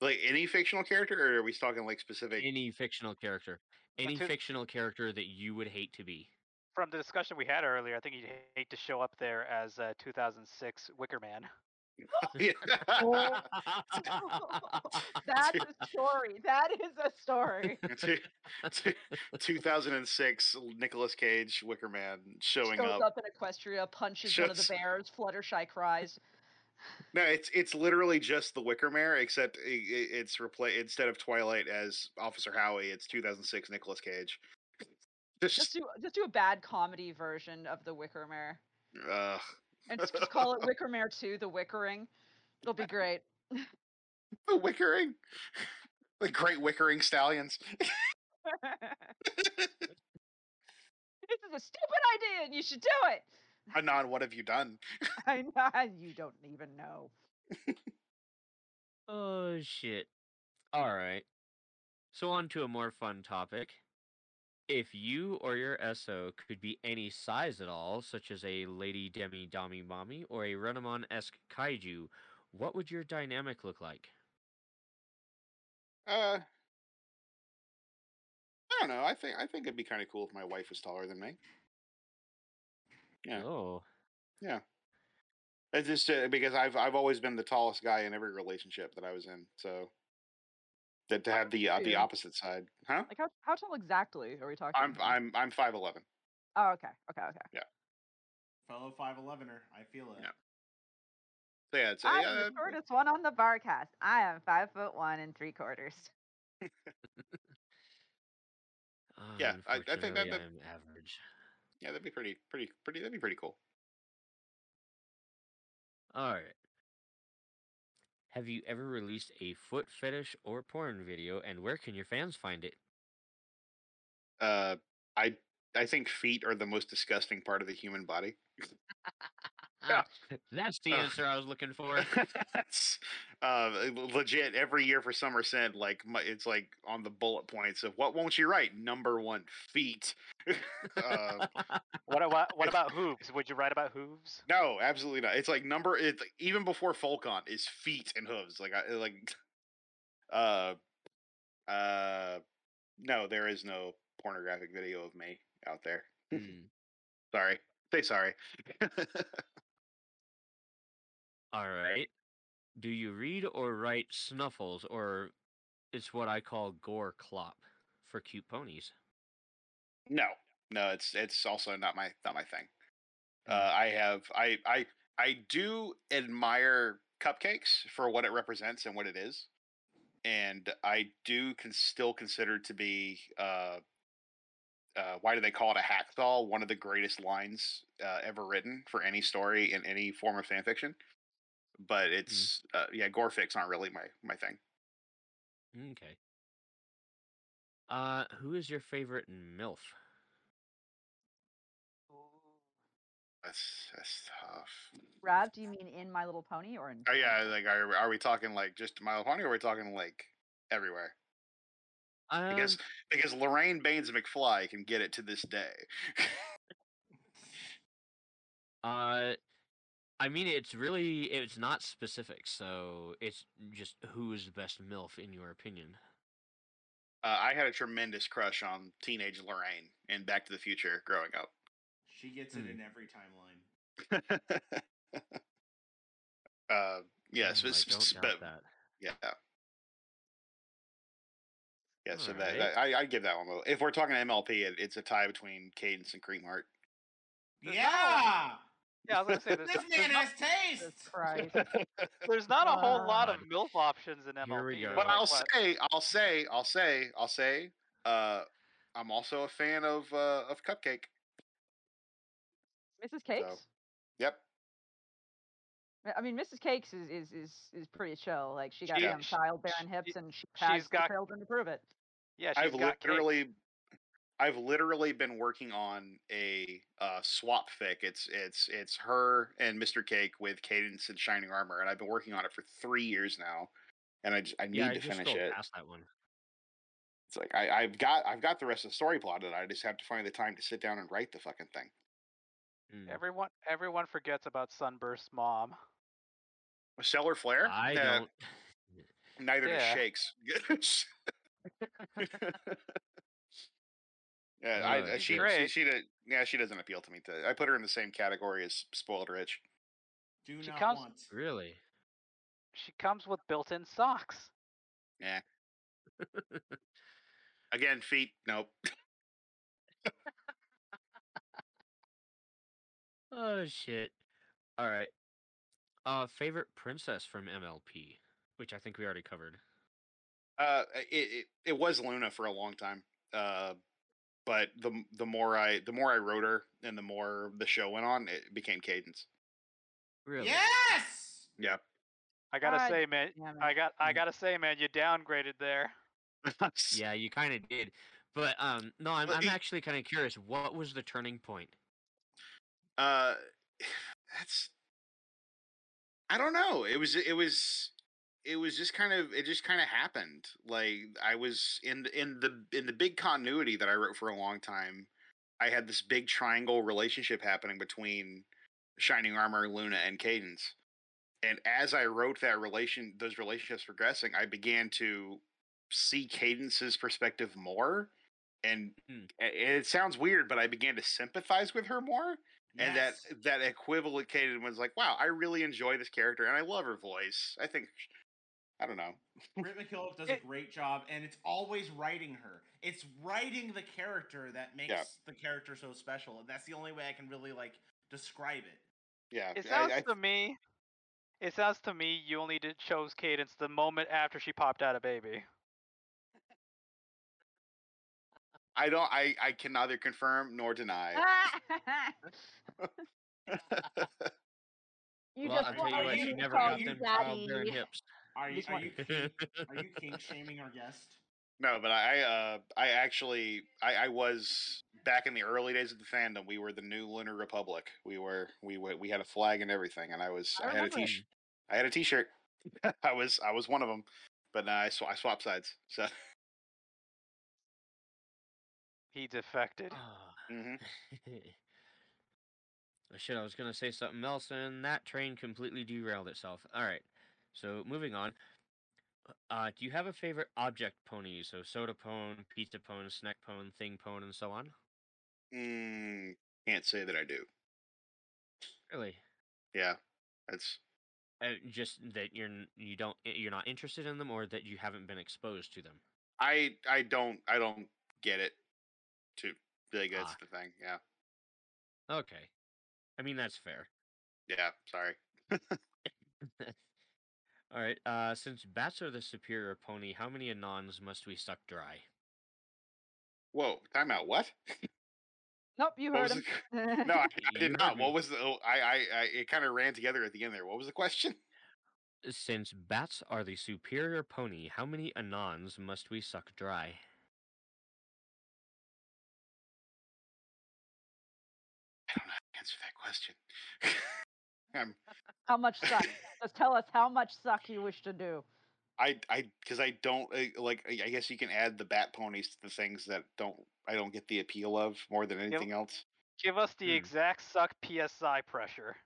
like any fictional character, or are we talking like specific? Any fictional character. Any to- fictional character that you would hate to be. From the discussion we had earlier, I think you'd hate to show up there as uh, 2006 Wicker Man. Oh. That's a story. That is a story. Two- two- 2006 Nicolas Cage Wicker Man showing Shows up. up in Equestria, punches one of the bears. Fluttershy cries. No, it's it's literally just the Wicker Man, except it's replaced instead of Twilight as Officer Howie, it's 2006 Nicolas Cage. Just Just, do just do a bad comedy version of the Wicker Mare, uh, and just, just call it Wicker Mare Two: The Wickering. It'll be great. the Wickering, the Great Wickering Stallions. this is a stupid idea, and you should do it. Anon, what have you done? I know you don't even know. oh shit. All right. So on to a more fun topic. If you or your SO could be any size at all, such as a Lady Demi Dami Mommy or a Renamon esque kaiju, what would your dynamic look like? Uh, I don't know. I think I think it'd be kind of cool if my wife was taller than me. Yeah. Oh. Yeah. It's just uh, because I've I've always been the tallest guy in every relationship that I was in. So that to have the uh, the opposite side, huh? Like how how tall exactly are we talking? I'm I'm I'm five eleven. Oh, okay, okay, okay. Yeah. Fellow 5'11er, I feel it. Yeah. So yeah, it's I uh, am the shortest one on the barcast. I am five foot one and three quarters. Yeah, I- I think that- that- I'm average. yeah, that'd be pretty pretty pretty that'd be pretty cool. All right. Have you ever released a foot fetish or porn video, and where can your fans find it? Uh, I I think feet are the most disgusting part of the human body. Yeah. That's the Ugh. answer I was looking for. That's uh, legit. Every year for Summer Sin, like my, it's like on the bullet points of what won't you write? Number one, feet. uh, What about what about hooves? Would you write about hooves? no, absolutely not. It's like number. It's like, even before Fulcon is feet and hooves. Like I like. Uh, uh, no, there is no pornographic video of me out there. Hmm. Sorry. Say sorry. All right. Do you read or write snuffles, or it's what I call gore clop for cute ponies? No, no, it's it's also not my not my thing. Mm. Uh, I have I I I do admire cupcakes for what it represents and what it is, and I do can still consider to be uh, uh, why do they call it a hacksaw? One of the greatest lines uh, ever written for any story in any form of fan fiction. But it's uh, yeah, gore fics aren't really my my thing. Okay. Uh, who is your favorite MILF? That's that's tough. Rav, do you mean in My Little Pony or in? Oh yeah, like are, are we talking like just My Little Pony, or are we talking like everywhere? Um, Because because Lorraine Baines McFly can get it to this day. uh, I mean, it's really it's not specific, so it's just who is the best MILF in your opinion. Uh, I had a tremendous crush on teenage Lorraine in Back to the Future growing up. She gets it Hmm. in every timeline. uh, yes, Mm, but, I don't s- doubt but that. yeah, yeah. So that, that I I give that one. If we're talking MLP, it, it's a tie between Cadance and Creamheart. There's not Yeah, Yeah, I was gonna say there's, this there's man not, has taste. Jesus Christ. there's not a whole lot of God. MILF options in MLP. Here we go. but But I'll what? say, I'll say, I'll say, I'll say, uh, I'm also a fan of uh, of Cupcake. Mrs. Cakes? Yep. I mean, Mrs. Cakes is is is, is pretty chill. Like she got She- some she- childbearing she- hips, and she she's has the got- children to prove it. Yeah, she's I've got cake. Literally, I've literally been working on a uh, swap fic. It's it's it's her and Mr. Cake with Cadance and Shining Armor, and I've been working on it for three years now, and I just, I need Yeah, I to just finish it. past that one. It's like I, I've got I've got the rest of the story plotted. I just have to find the time to sit down and write the fucking thing. Mm. Everyone, everyone forgets about Sunburst mom. Stellar Flare? I Uh, don't. Neither does Yeah. Shakes. yeah, I, Uh, I, she, she, great. she, did, yeah, she doesn't appeal to me. To, I put her in the same category as spoiled rich. Do She not comes- want. Really? She comes with built-in socks. Yeah. Again, feet. Nope. Oh shit. All right. Uh, favorite princess from MLP, which I think we already covered. Uh, it, it it was Luna for a long time. Uh, but the the more I the more I wrote her and the more the show went on, it became Cadance. Really? Yes. Yeah. I gotta God say, man, damn I got, I gotta say, man, you downgraded there. Yeah, you kind of did. But um, no, I'm Well, I'm it- actually kind of curious. What was the turning point? Uh, that's. I don't know. It was. It was. It was just kind of. It just kind of happened. Like I was in the in the in the big continuity that I wrote for a long time. I had this big triangle relationship happening between Shining Armor, Luna, and Cadance. And as I wrote that relation, those relationships progressing, I began to see Cadance's perspective more. And Hmm. it sounds weird, but I began to sympathize with her more and that that equivocated was like, wow, I really enjoy this character and I love her voice. I think, I don't know. Britt McKillop does a great job, and it's always writing her. It's writing the character that makes the character so special, and that's the only way I can really like describe it. Yeah, It sounds I- to me, it sounds to me you only did chose Cadance the moment after she popped out a baby. I don't. I I can neither confirm nor deny. you well, just I'll tell you want what, she to never call got them daddy. childbearing hips. Are you Just are you king, are you kink shaming our guest? no, but I uh I actually I I was back in the early days of the fandom. We were the new Lunar Republic. We were we were, we had a flag and everything, and I was I I, had a t shirt. I had a t-shirt. I was I was one of them, but now I sw- I swapped sides. So He defected. Ah. mhm. Oh, shit, I was gonna say something else, and that train completely derailed itself. All right, so moving on. Uh, do you have a favorite object pony? So soda pone, pizza pone, snack pone, thing pone, and so on. mm, can't say that I do. Really? Yeah, that's Uh, just that you're you don't you're not interested in them, or that you haven't been exposed to them. I I don't I don't get it. Too big. That's Ah. the thing. Yeah. Okay, I mean that's fair. Yeah. Sorry. All right. Uh, since bats are the superior pony, how many anons must we suck dry? Whoa. Time out. What? Nope, you heard was him. the- no, I, I did not. What was the? oh, I, I I it kind of ran together at the end there. What was the question? Since bats are the superior pony, how many anons must we suck dry? I don't know how to answer that question. I'm, how much suck? Just tell us how much suck you wish to do. I I because I don't uh, like. I I guess you can add the bat ponies to the things that don't. I don't get the appeal of more than anything else. Give us the Hmm. exact suck PSI pressure.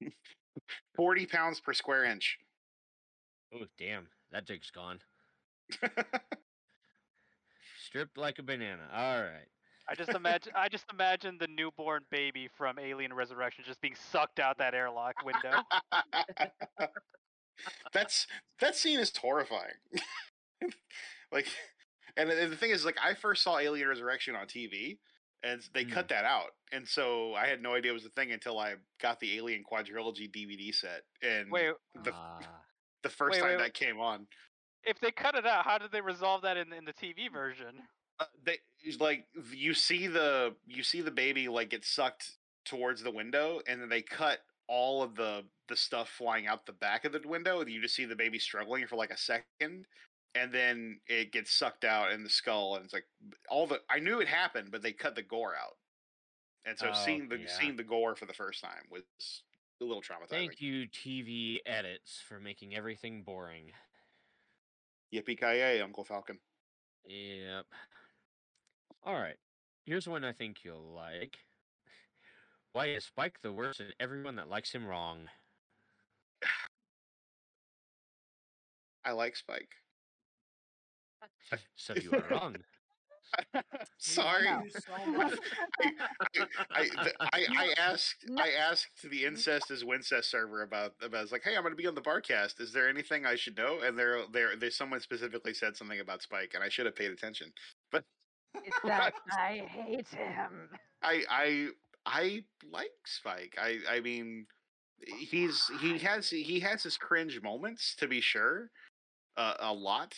Forty pounds per square inch. Oh damn, that dick's gone. Stripped like a banana. All right. I just imagine I just imagine the newborn baby from Alien Resurrection just being sucked out that airlock window. That's that scene is horrifying. like, and the, the thing is, like, I first saw Alien Resurrection on TV, and they Mm. cut that out, and so I had no idea it was a thing until I got the Alien Quadrilogy DVD set, and Wait, the Ah. the first wait, time wait, that wait. came on, if they cut it out, how did they resolve that in in the TV version? Uh, they like you see the you see the baby like get sucked towards the window and then they cut all of the the stuff flying out the back of the window and you just see the baby struggling for like a second and then it gets sucked out in the skull and it's like all the i knew it happened but they cut the gore out and so Oh, seeing the yeah. seeing the gore for the first time was a little traumatizing Thank you, TV edits, for making everything boring. yippee ki uncle falcon Yep. All right. Here's one I think you'll like. Why is Spike the worst and everyone that likes him wrong? i like spike So you are wrong. sorry know. so much. I, I, I asked I asked the incest is wincest server about about it's like hey I'm going to be on the barcast is there anything I should know and there there there's someone specifically said something about Spike and I should have paid attention but It's that I hate him. I I I like Spike I I mean he's he has he has his cringe moments to be sure uh, a lot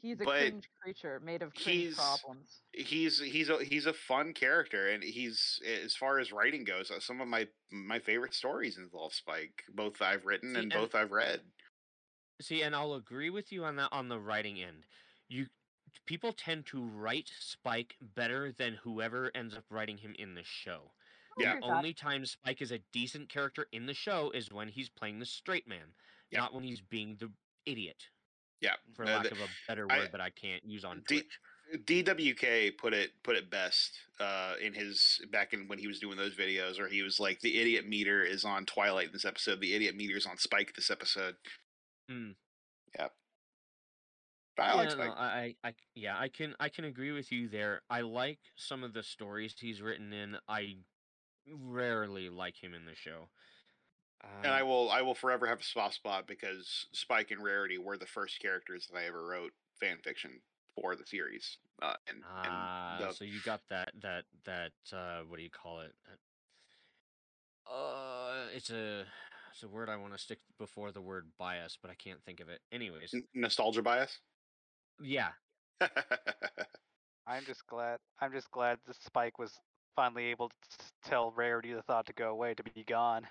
He's a cringe creature made of cringe he's- problems. he's he's a he's a fun character and he's as far as writing goes uh, some of my my favorite stories involve spike both i've written See, and and- both i've read See, and I'll agree with you on that on the writing end. You people tend to write Spike better than whoever ends up writing him in the show. Yeah. The only time Spike is a decent character in the show is when he's playing the straight man, Yeah. not when he's being the idiot. yeah For Uh, lack the- of a better I- word that I can't use on D- Twitch. dwk put it put it best uh in his back in when he was doing those videos where he was like the idiot meter is on twilight in this episode the idiot meter is on spike this episode Mm. yeah i like yeah, no, spike I, I, I- yeah, I can, I can agree with you there. I like some of the stories he's written in. I rarely like him in the show. and i will i will forever have a soft spot because spike and rarity were the first characters that i ever wrote fan fiction for the series uh and, Ah, and the, so you got that that that uh what do you call it? Uh it's a it's a word I want to stick before the word bias, but I can't think of it. Anyways, nostalgia bias yeah. I'm just glad. I'm just glad the Spike was finally able to tell Rarity the thought to go away, to be gone.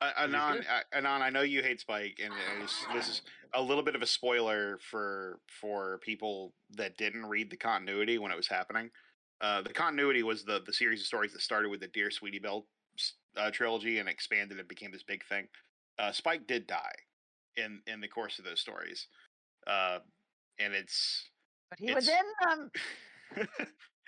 Uh, Anon, uh, Anon, I know you hate Spike, and this, this is a little bit of a spoiler for for people that didn't read the continuity when it was happening. Uh, the continuity was the the series of stories that started with the Dear Sweetie Belle uh, trilogy and expanded and became this big thing. Uh, Spike did die in in the course of those stories, uh, and it's But he was in them.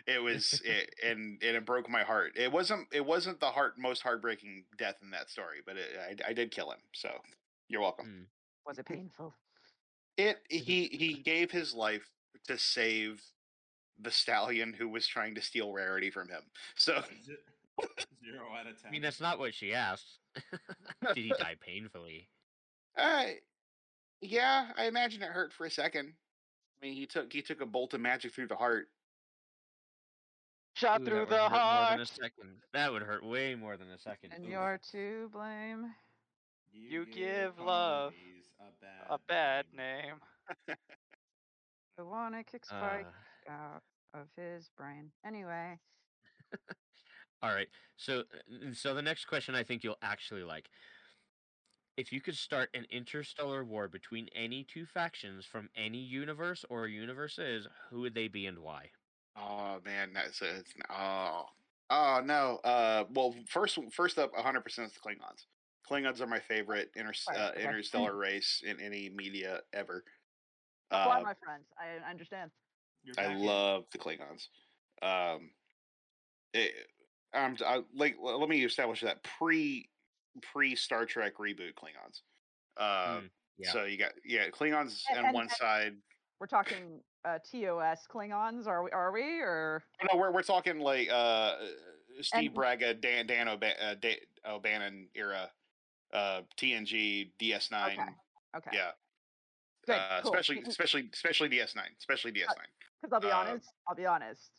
it was it, and and it broke my heart. It wasn't it wasn't the heart most heartbreaking death in that story, but it, I I did kill him. So you're welcome. Mm. Was it painful? It he he gave his life to save the stallion who was trying to steal rarity from him. So Zero out of ten. I mean, that's not what she asked. Did he die painfully? uh yeah, I imagine it hurt for a second. I mean, he took he took a bolt of magic through the heart. Shot Ooh, through the hurt more than heart. a second. That would hurt way more than a second. And Oof. you're to blame. You give love a bad, A bad name. name. I wanna kick Spike Uh, out of his brain. Anyway, All right. So, uh, so the next question I think you'll actually like. If you could start an interstellar war between any two factions from any universe or universes, who would they be and why? Oh man, that's a, it's, oh oh no. Uh, well, first first up, 100 percent is the Klingons. Klingons are my favorite inter, Right, uh, okay. interstellar race in any media ever. why Uh, my friends? I understand. I love the Klingons. Um, it, um, I, like let me establish that pre pre Star Trek reboot Klingons. Uh, Mm, yeah. So you got yeah Klingons And- on and- one and- side. We're talking uh, TOS Klingons, are we? Are we? Or No, we're we're talking like uh, Steve And- Braga, Dan Dan Oba- uh, Da- O'Bannon era, uh, TNG, DS9. okay, okay, Yeah, good, uh, cool. especially especially especially DS9, especially DS9. Because I'll be uh, honest, I'll be honest.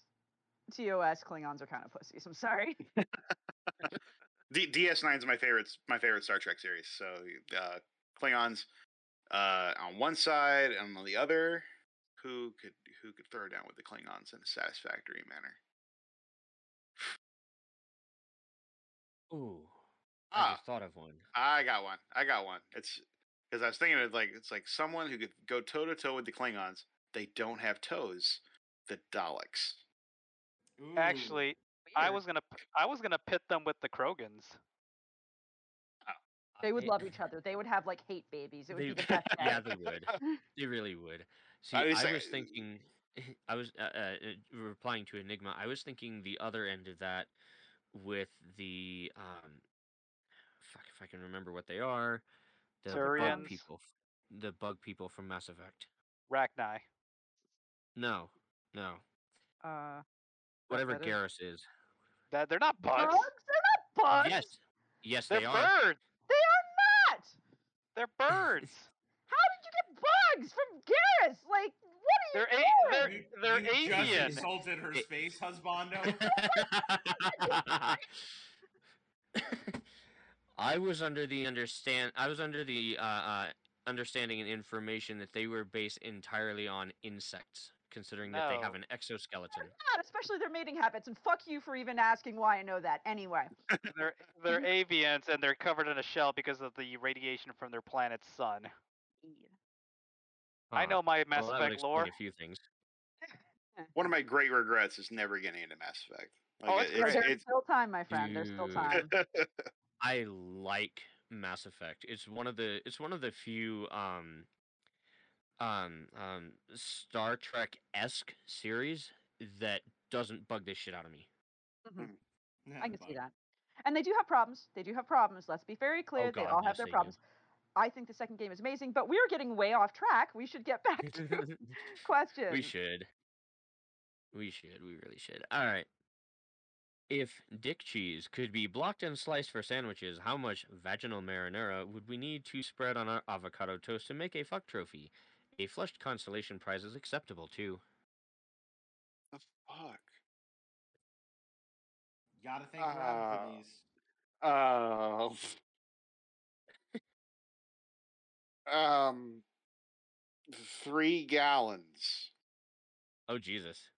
TOS Klingons are kind of pussies. I'm sorry. D- DS9 is my favorite my favorite Star Trek series. So uh, Klingons uh, on one side and on the other, who could who could throw down with the Klingons in a satisfactory manner? Ooh. I Ah, just thought of one. I got one. I got one. It's because I was thinking of like it's like someone who could go toe to toe with the Klingons. They don't have toes. The Daleks. Ooh. Actually, I was gonna p- I was gonna pit them with the Krogans. They would love each other. They would have like hate babies. It would They- be the best. yeah, day. they would. They really would. See, I I, was was say- thinking, I was uh, uh, uh, replying to Enigma. I was thinking the other end of that with the um, fuck if I can remember what they are. The bug Turians? people, the bug people from Mass Effect. Rachni. No, no, Uh, whatever that is- Garrus is. That they're not bugs. bugs? They're not bugs. Yes, yes, They're they are. birds. They are not. They're birds. How did you get bugs from Garrus? Like, what are they're you a- they're doing? You, they're you just insulted her space husbando. I was under the understand. I was under the uh, uh, understanding and information that they were based entirely on insects, considering that they have an exoskeleton. Not, especially their mating habits. And fuck you for even asking why I know that. Anyway, They're they're avians and they're covered in a shell because of the radiation from their planet's sun. I Huh. know my Mass well, Effect lore. a few things. One of my great regrets is never getting into Mass Effect. Like, Oh, it's There's great. it's, still time, my friend. There's still time. I like Mass Effect. It's one of the it's one of the few um um um Star Trek esque series that doesn't bug the shit out of me. Mhm. Yeah, I can see but- that. And they do have problems. They do have problems. Let's be very clear. they Oh God, all have yes, their they do. problems. I think the second game is amazing, but we're getting way off track. We should get back to questions. we should. We should. We really should. All right. If dick cheese could be blocked and sliced for sandwiches, how much vaginal marinara would we need to spread on our avocado toast to make a fuck trophy? A flushed consolation prize is acceptable too. the fuck. Gotta thank Rob for Uh, these. Uh, um, three gallons. Oh Jesus,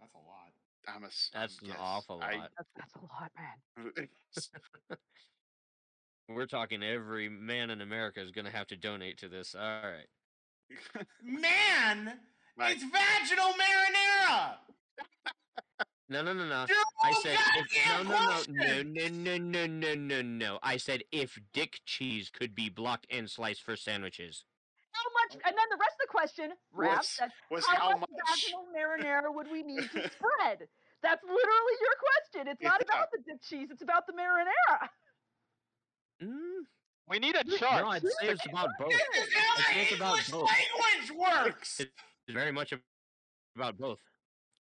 That's a lot. I'm a. s- that's I'm an guess. awful I- lot. That's, that's a lot, man. We're talking every man in America is gonna have to donate to this. All right. Man, Like- it's vaginal marinara. No, no, no, no. Your I said if, no, goddamn no, no, no, no, no, no, no, no. I said if dick cheese could be blocked and sliced for sandwiches. How much? And then the rest of the question, Rap, Was- said, was how, how much, much? vaginal marinara would we need to spread? That's literally your question. It's not Yeah. about the dick cheese. It's about the marinara. Mm, We need a no, chart. I'd say it's about both. This is how I'd say the it's about English both. language works. It's very much about both.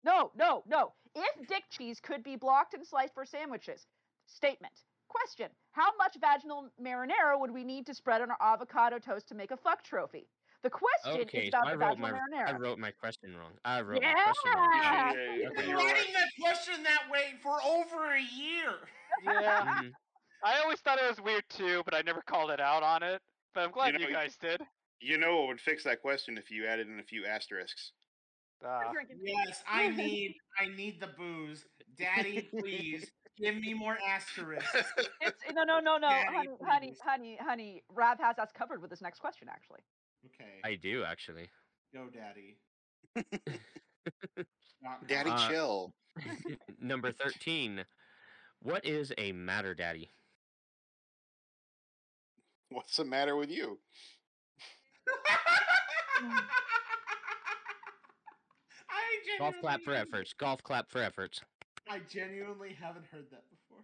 No, no, no. If dick cheese could be blocked and sliced for sandwiches, statement. Question: How much vaginal marinara would we need to spread on our avocado toast to make a fuck trophy? The question Okay, is so about I the wrote vaginal my I wrote my question wrong. I wrote my question wrong. Yeah. Yeah, You've okay, been you're right. writing that question that way for over a year. Yeah. Mhm. I always thought it was weird too, but I never called it out on it. But I'm glad know, you guys did. You know what would fix that question if you added in a few asterisks. Uh, Yes, I need I need the booze. Daddy, please give me more asterisks. It's no, no, no, no, Daddy, honey, honey, please. honey, honey. Rab has us covered with this next question, actually. Okay, I do actually. go daddy. Not Daddy, Uh, chill. Number thirteen. What is a matter daddy? What's the matter with you? I Golf clap for efforts. Golf clap for efforts. I genuinely haven't heard that before.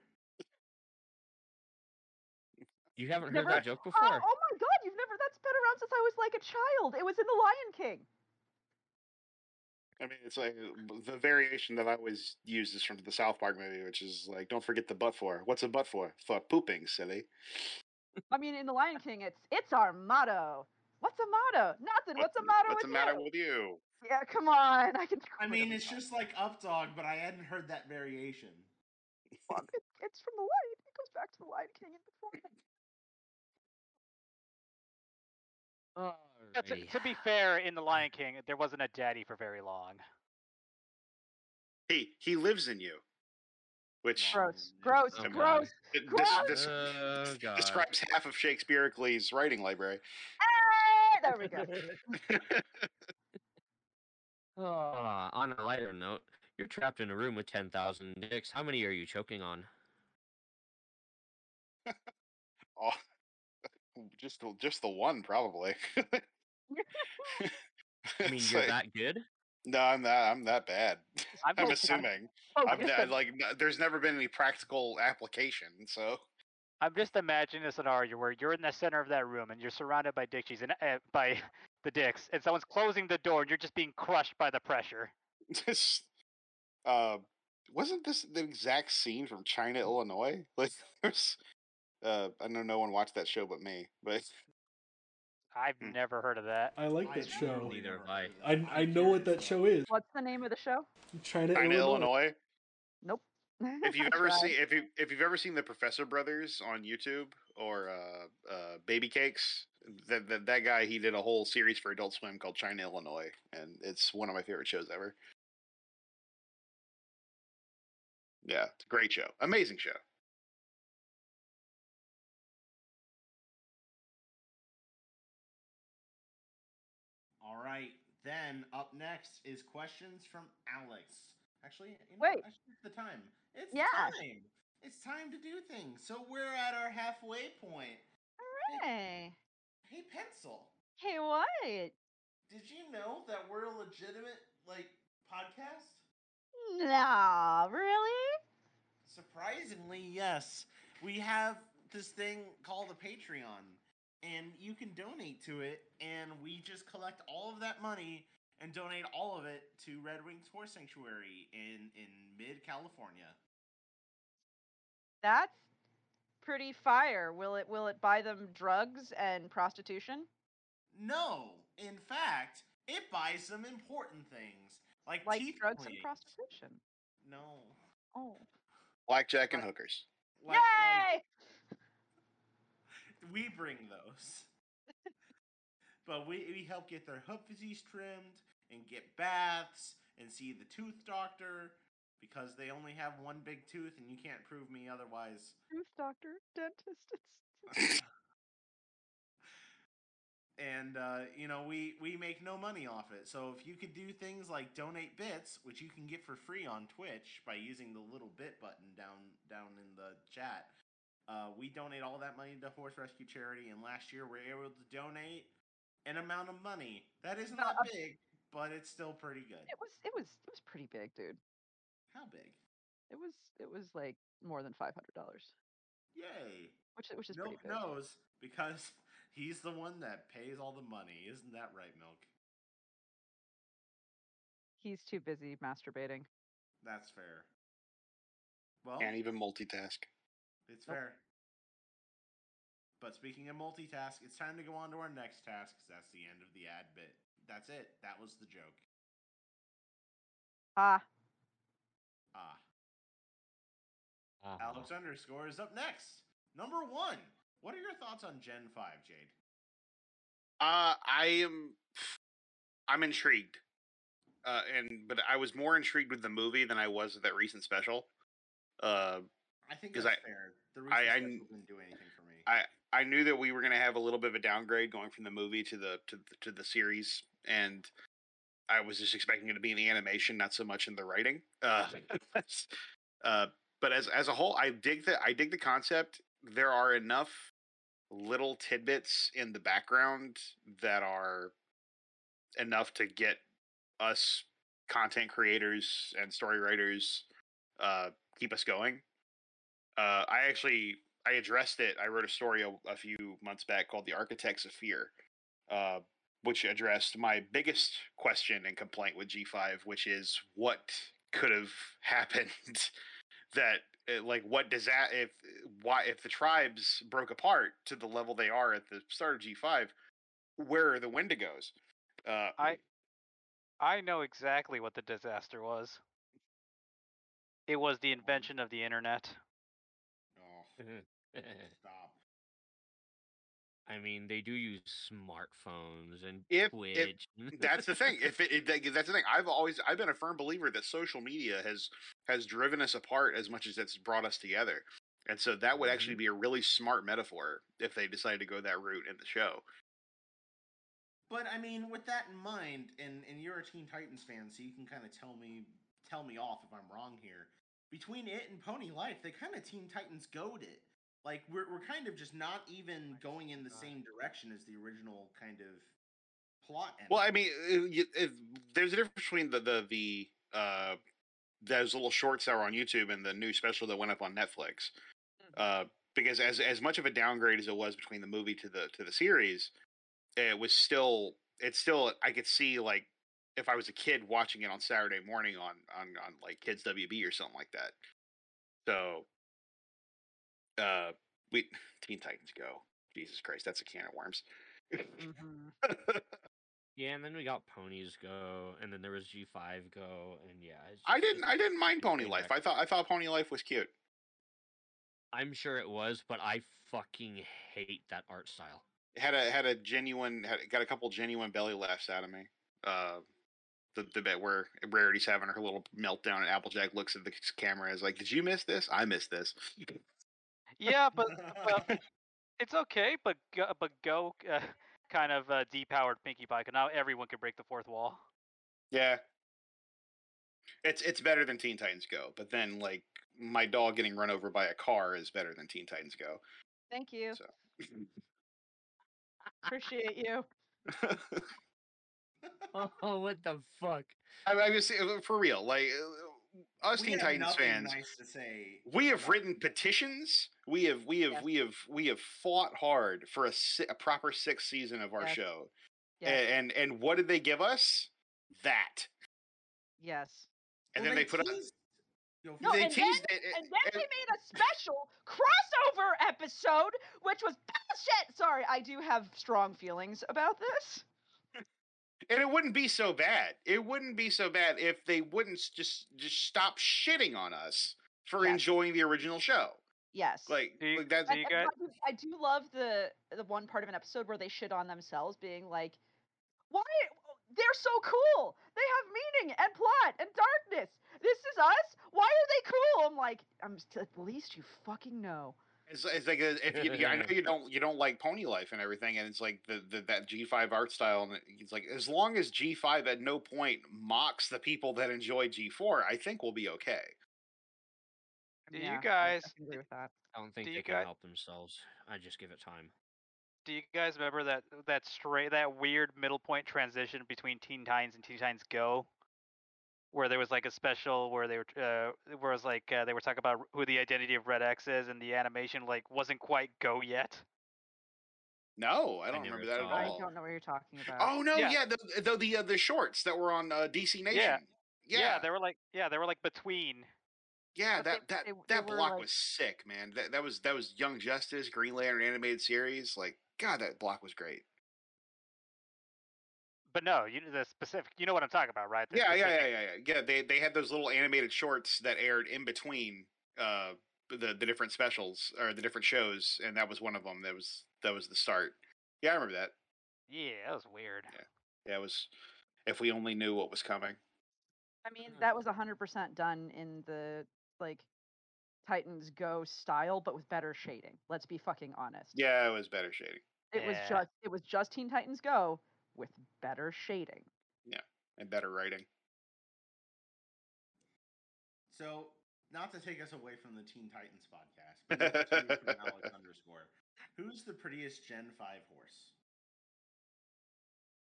You haven't heard Never- that joke Oh, before? oh my god, you've never that's been around since I was like a child. It was in The Lion King. I mean, it's like uh, the variation that I always use is from the South Park movie, which is like, "Don't forget the butt for." What's a butt for? For pooping, silly. I mean, in The Lion King, it's it's our motto. What's a motto? Nothing. What's, a motto What's with the matter you? with you? Yeah, come on. I can. I mean, it's just like Updog, but I hadn't heard that variation. Fuck, it, it's from the Lion. It goes back to the Lion King and before. that. Uh, to, to be fair, in The Lion King, there wasn't a daddy for very long. He he lives in you, which Gross, gross, Oh, God. gross. d- gross. dis- dis- Oh, God. describes half of Shakespeare Ercles' writing library. Ah, there we go. Ah, on a lighter note, you're trapped in a room with 10,000 dicks. How many are you choking on? oh, just the, just the one probably. I mean, It's you're like- that good? No, I'm that I'm that bad. I'm I'm assuming. Oh, I'm listen, not, like there's never been any practical application, so I'm just imagining a scenario where you're in the center of that room and you're surrounded by cheese and uh, by the dicks, and someone's closing the door and you're just being crushed by the pressure. just uh wasn't this the exact scene from China, Illinois? Like there's uh I know no one watched that show but me, but I've Hmm. never heard of that. I like I that show. Neither have I. heard of that. I I'm know what that show is. What's the name of the show? China, China, Illinois. Illinois. Nope. If you've I ever tried. seen if you if you've ever seen the Professor Brothers on YouTube or uh uh Baby Cakes, that that, that guy he did a whole series for Adult Swim called China, Illinois, and it's one of my favorite shows ever. Yeah, it's a great show. Amazing show. Right. Then up next is questions from Alex. Actually, you know, Wait. I should look at the time. It's Yeah. time. It's time to do things. So we're at our halfway point. Hey. Hey, pencil. Hey, what? Did you know that we're a legitimate like podcast? Nah, really? Surprisingly, yes. We have this thing called a Patreon, and you can donate to it, and we just collect all of that money and donate all of it to Redwings Horse Sanctuary in in mid California. That's pretty fire. Will it will it buy them drugs and prostitution? No, in fact, it buys some important things like, Like teeth drugs and prostitution. No. Oh. Blackjack and hookers. Like- like- Yay! We bring those. but we, we help get their hoofsies trimmed and get baths and see the tooth doctor because they only have one big tooth and you can't prove me otherwise. Truth doctor, dentist. It's And uh, you know, we we make no money off it. So if you could do things like donate bits, which you can get for free on Twitch by using the little bit button down down in the chat, uh, we donate all that money to Horse Rescue Charity. And last year, we were able to donate an amount of money that is not Uh, big, but it's still pretty good. it was it was it was pretty big, dude. How big? It was it was like more than five hundred dollars, Yay! which which is Milk pretty big. knows because he's the one that pays all the money. Isn't that right, Milk? He's too busy masturbating. That's fair. Well, Can't even multitask. It's Nope. fair. But speaking of multitask, it's time to go on to our next task 'cause that's the end of the ad bit. That's it. That was the joke. Ah, Ah. Uh-huh. Alex underscore is up next. Number one. What are your thoughts on Gen 5, Jade? Uh, I am. I'm intrigued. Uh, and but I was more intrigued with the movie than I was with that recent special. Uh, I think that's I- fair. The I- I didn't do anything for me. I I knew that we were gonna have a little bit of a downgrade going from the movie to the to the, to the series, and I was just expecting it to be in the animation, not so much in the writing. Uh, uh, but as as a whole, I dig the I dig the concept. There are enough little tidbits in the background that are enough to get us content creators and story writers uh, keep us going. Uh, I actually I addressed it. I wrote a story a, a few months back called "The Architects of Fear," uh, which addressed my biggest question and complaint with G5, which is what could have happened that uh, like what does that if why if the tribes broke apart to the level they are at the start of G5, where are the Wendigos? Uh, I I know exactly what the disaster was. It was the invention of the internet. Stop. I mean, they do use smartphones and If- if- that's the thing. If it, it, that's the thing, I've always I've been a firm believer that social media has has driven us apart as much as it's brought us together, and so that would actually mm-hmm. be a really smart metaphor if they decided to go that route in the show. But I mean, with that in mind, and and you're a Teen Titans fan, so you can kind of tell me tell me off if I'm wrong here. Between it and Pony Life, they kind of Teen Titans goad it. Like we're we're kind of just not even going in the same direction as the original kind of plot. Well, I mean, uh, you, if, there's a difference between the the the uh, those little shorts that were on YouTube and the new special that went up on Netflix. Uh, because as as much of a downgrade as it was between the movie to the to the series, it was still it's still I could see like if I was a kid watching it on Saturday morning on on on like Kids WB or something like that. So, uh, we Teen Titans Go. Jesus Christ, that's a can of worms. Mhm. yeah, and then we got Ponies Go, and then there was G5 Go, and yeah. It's I didn't. I didn't mind Pony Life. I thought. I thought Pony Life was cute. I'm sure it was, but I fucking hate that art style. It had a had a genuine. Had, got a couple genuine belly laughs out of me. Uh, the the bit where Rarity's having her little meltdown and Applejack looks at the camera and is like, "Did you miss this? I missed this." Yeah, but well, it's okay. But go, but go uh, kind of uh, depowered Pinkie Pie. 'cause now everyone can break the fourth wall. yeah, it's it's better than Teen Titans Go. But then like my dog getting run over by a car is better than Teen Titans Go. Thank you. So. Appreciate you. oh, what the fuck? I, I was for real. Like uh, us We Teen Titans fans. Nice to say. We have written petitions. We have we have Yes. we have we have fought hard for a, si- a proper sixth season of our Yes. show. Yes. And and what did they give us? That. yes. And Well, then they, put teased- Yo, No, they and teased then- it. And then they made a special crossover episode, which was bullshit. Sorry, I do have strong feelings about this. And it wouldn't be so bad. It wouldn't be so bad if they wouldn't just just stop shitting on us for Yes. enjoying the original show. Yes. Like, Do you- like that's do you and guys- I do- love the the one part of an episode where they shit on themselves, being like, "Why? They're so cool. They have meaning and plot and darkness. This is us. Why are they cool?" I'm like, "I'm at least you fucking know." It's, it's like a, if you, I know you don't you don't like Pony Life and everything, and it's like the, the that G five art style, and it's like as long as G five at no point mocks the people that enjoy G four, I think we'll be okay. Do Yeah, you guys? I agree with that. I don't think Do they can guys- help themselves. I just give it time. Do you guys remember that that straight that weird middle point transition between Teen Titans and Teen Titans Go, where there was like a special where they were uh, where it was like uh, they were talking about who the identity of Red X is, and the animation like wasn't quite Go yet. No, I don't never remember that at it. I don't know what you're talking about. Oh no, Yeah. yeah, the the the, uh, the shorts that were on uh, DC Nation. Yeah. yeah, they were like yeah, they were like between. yeah. But they- That that they- they that were, block like- was sick, man. That that was that was Young Justice, Green Lantern animated series. Like, God, that block was great. But no, you the specific. You know what I'm talking about, right? The Yeah, yeah, specific- yeah, yeah, yeah. Yeah, they they had those little animated shorts that aired in between uh the the different specials or the different shows, and that was one of them. That was that was the start. Yeah, I remember that. Yeah, that was weird. Yeah, it was. If we only knew what was coming. I mean, Mhm. that was 100% done in the like Titans Go style, but with better shading. Let's be fucking honest. Yeah, it was better shading It was just it was just Teen Titans Go with better shading. Yeah, and better writing. So, not to take us away from the Teen Titans podcast, but from Alex underscore. Who's the prettiest Gen Five horse?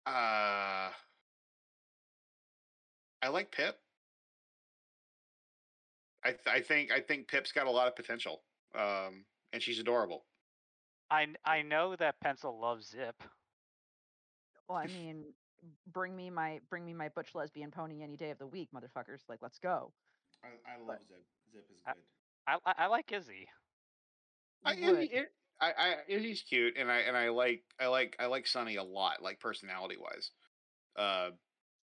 Uh, I like Pip. I th- I think I think Pip's got a lot of potential. Um, and she's adorable. I I know that Pencil loves Zip. Well, I mean, bring me my bring me my butch lesbian pony any day of the week, motherfuckers. Like, let's go. I, I love Zip. Zip is good. I I, I like Izzy. I, Izzy- it- I, I, Izzy's cute, and I and I like I like I like Sunny a lot, like personality wise. Uh,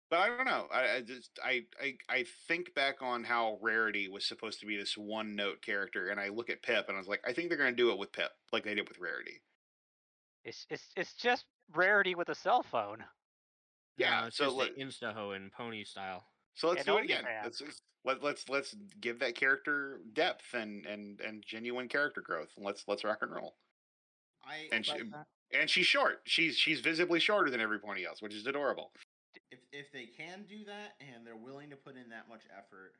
but I don't know. I, I just I, I I think back on how Rarity was supposed to be this one note character, and I look at Pip, and I was like, I think they're gonna do it with Pip, like they did with Rarity. It's it's it's just Rarity with a cell phone. Yeah, No, it's so just let- the insta ho and pony style. So let's And do it again. OnlyFans. Let's just- let let's let's give that character depth and and and genuine character growth. And let's let's rock and roll. I And she, that. and she's short. She's she's visibly shorter than every pony else, which is adorable. if if they can do that and they're willing to put in that much effort,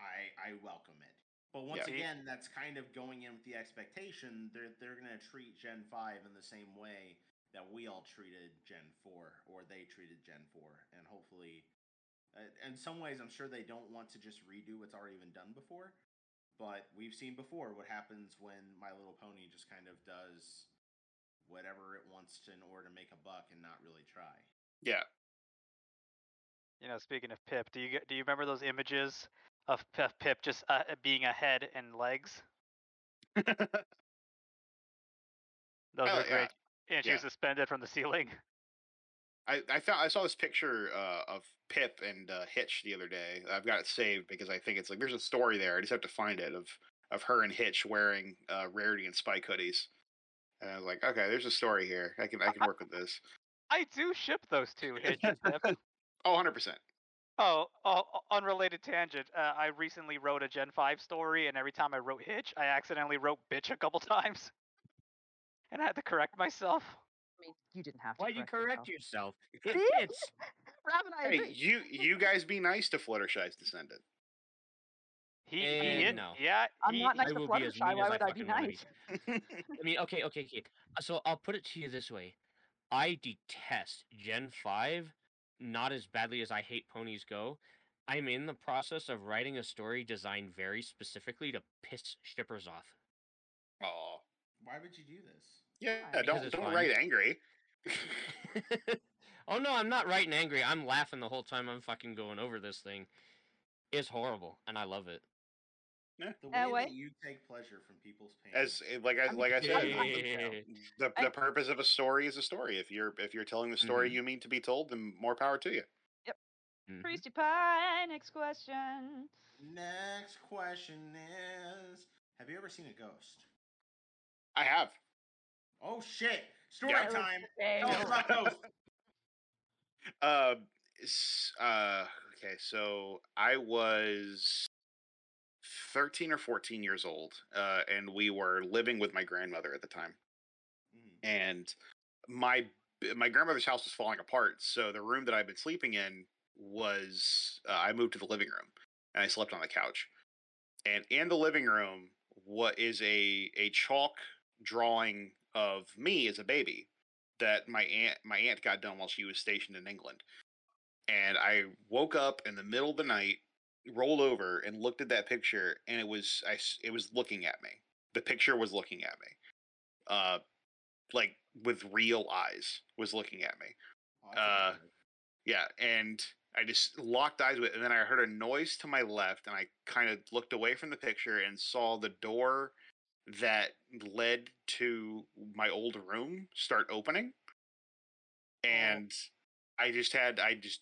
I I welcome it. But once Yeah. again, that's kind of going in with the expectation they're they're gonna treat Gen five in the same way that we all treated Gen four or they treated Gen four, and hopefully, uh, in some ways, I'm sure they don't want to just redo what's already been done before. But we've seen before what happens when My Little Pony just kind of does whatever it wants to in order to make a buck and not really try. Yeah. You know, speaking of Pip, do you do you remember those images of Pip, Pip just uh, being a head and legs? Those Oh, were yeah. great. And she Yeah. was suspended from the ceiling. I, I found I saw this picture uh, of Pip and uh, Hitch the other day. I've got it saved because I think it's like there's a story there. I just have to find it of of her and Hitch wearing uh, Rarity and Spike hoodies. And I was like, okay, there's a story here. I can I can work with this. I do ship those two, Hitch and Pip. Oh, 100 percent. Oh, oh, unrelated tangent. Uh, I recently wrote a Gen 5 story, and every time I wrote Hitch, I accidentally wrote bitch a couple times. And I had to correct myself. I mean, you didn't have to. Why'd you correct yourself. yourself? It See? fits. Rav and I Hey, agree. you you guys be nice to Fluttershy's descendant. He, he Eh, no. yeah, I'm he, not I nice to will Fluttershy. Why as I would I be fucking wanna be. nice? I mean, okay, okay, okay. Uh, So I'll put it to you this way: I detest Gen Five, not as badly as I hate Ponies Go. I'm in the process of writing a story designed very specifically to piss shippers off. Oh, Why would you do this? Yeah, Because don't don't fun. write angry. oh no, I'm not writing angry. I'm laughing the whole time I'm fucking going over this thing. It's horrible, and I love it. The way Anyway. that you take pleasure from people's pain. As eh, like I I'm like I said, kidding. the I- the purpose of a story is a story. If you're if you're telling the story Mhm. you mean to be told, then more power to you. Mhm. Priesty Pie, next question. Next question is: Have you ever seen a ghost? I have. Oh shit! Story Yeah. time. Tell us about ghosts. Uh, uh, okay, so I was 13 or 14 years old, uh, and we were living with my grandmother at the time. Mhm. And my my grandmother's house was falling apart, so the room that I'd been sleeping in was uh, I moved to the living room, and I slept on the couch. And in the living room, what is a a chalk drawing of me as a baby that my aunt my aunt got done while she was stationed in England. And I woke up in the middle of the night, rolled over and looked at that picture and it was I it was looking at me. The picture was looking at me. Uh like with real eyes was looking at me. Oh, that's a Uh. Yeah, and I just locked eyes with it, and then I heard a noise to my left, and I kind of looked away from the picture and saw the door that led to my old room start opening. And I just had I just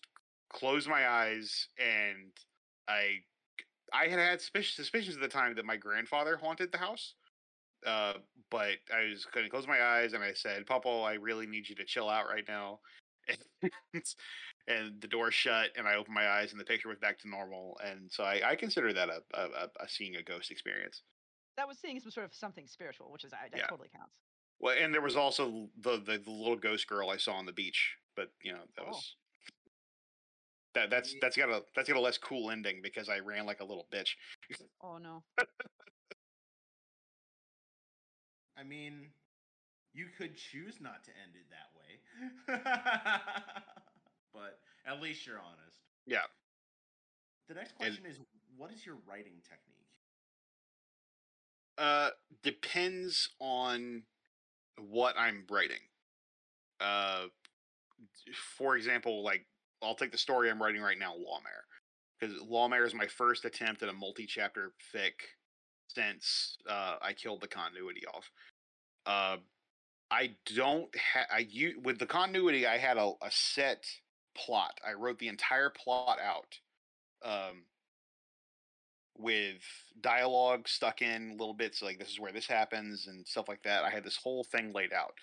closed my eyes and I I had had suspicions at the time that my grandfather haunted the house. Uh, but I was going to close my eyes and I said, "Papa, I really need you to chill out right now." And, and the door shut, and I opened my eyes, and the picture was back to normal. And so I, I consider that a, a, a seeing a ghost experience. That was seeing some sort of something spiritual, which is I that Yeah. totally counts. Well, and there was also the, the the little ghost girl I saw on the beach, but you know that Oh. was that that's that's got a that's got a less cool ending because I ran like a little bitch. Oh no. I mean, you could choose not to end it that way, but at least you're honest. Yeah. The next And- question is: What is your writing technique? Uh, depends on what I'm writing. Uh, for example, like I'll take the story I'm writing right now, Lawmare, because Lawmare is my first attempt at a multi-chapter fic since uh, I killed the continuity off. Uh, I don't have I u- with the continuity. I had a, a set plot. I wrote the entire plot out. Um, with dialogue stuck in little bits like this is where this happens and stuff like that. I had this whole thing laid out.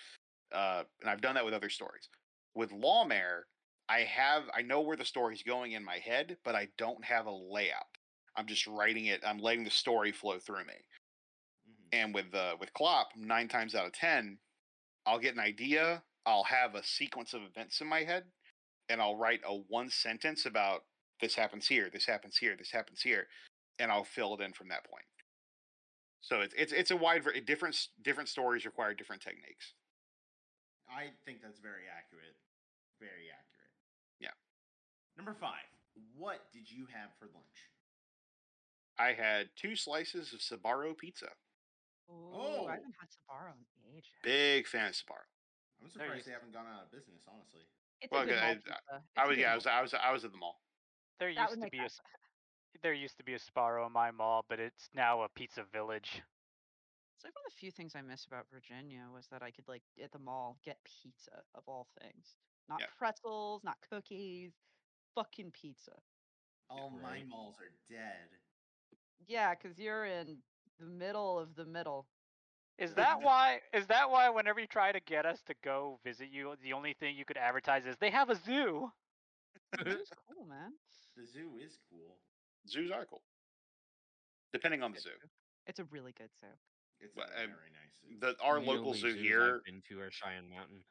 Uh, and I've done that with other stories. With Lawmare, I have I know where the story's going in my head, but I don't have a layout. I'm just writing it. I'm letting the story flow through me. Mhm. And with uh, with Clop, nine times out of ten, I'll get an idea. I'll have a sequence of events in my head, and I'll write a one sentence about this happens here, this happens here, this happens here, and I'll fill it in from that point. So it's it's it's a wide var- different different stories require different techniques. I think that's very accurate. Very accurate. Yeah. Number five. What did you have for lunch? I had two slices of Sbarro pizza. Ooh, Oh. I haven't had Sbarro in ages. Big fan of Sbarro. I'm surprised they haven't gone out of business, honestly. It's Well, a good okay, I- pizza. I It's I a was yeah, I was I was I was at the mall. There used to be a sense. s- there used to be a Sbarro in my mall, but it's now a pizza village. It's like one of the few things I miss about Virginia was that I could like at the mall get pizza of all things. Not Yeah. pretzels, not cookies, fucking pizza. All oh, my Right. malls are dead. Yeah, because you're in the middle of the middle. Is that why? Is that why whenever you try to get us to go visit you, the only thing you could advertise is they have a zoo? It's cool, man. The zoo is cool. Zoos are cool, depending on the Good zoo. It's a really good zoo. It's But, a very nice zoo. The our The local only zoo zoos here I've been to are Cheyenne Mountain.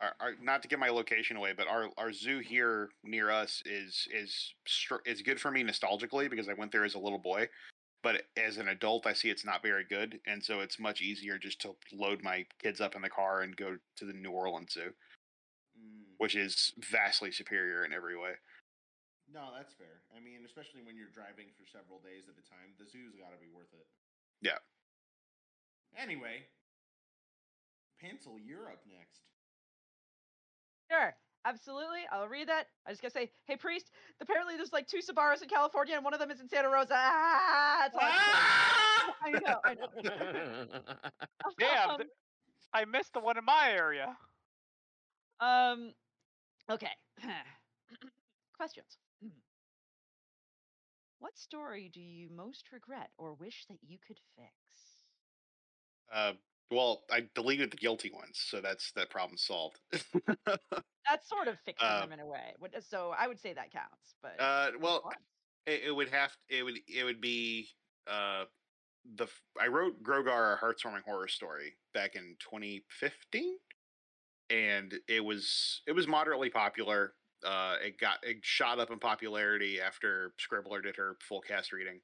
our, our, not to give my location away, but our, our zoo here near us is is str- is good for me nostalgically because I went there as a little boy, but as an adult, I see it's not very good, and so it's much easier just to load my kids up in the car and go to the New Orleans Zoo, Mm, which is vastly superior in every way. No, that's fair. I mean, especially when you're driving for several days at a time, the zoo's got to be worth it. Yeah. Anyway, Pencil, you're up next. Sure, absolutely. I'll read that. I just gotta say, hey priest. Apparently, there's like two Sbarros in California, and one of them is in Santa Rosa. Ah, it's all I know, I know. Damn, Um, I missed the one in my area. Um, okay. Questions. What story do you most regret or wish that you could fix? Uh, well, I deleted the guilty ones, so that's that problem solved. That's sort of fixing Uh, them in a way. What- So I would say that counts. But uh, well? It, it would have it would it would be uh the f- I wrote Grogar a heartwarming horror story back in 2015 and it was it was moderately popular uh it got it shot up in popularity after Scribbler did her full cast reading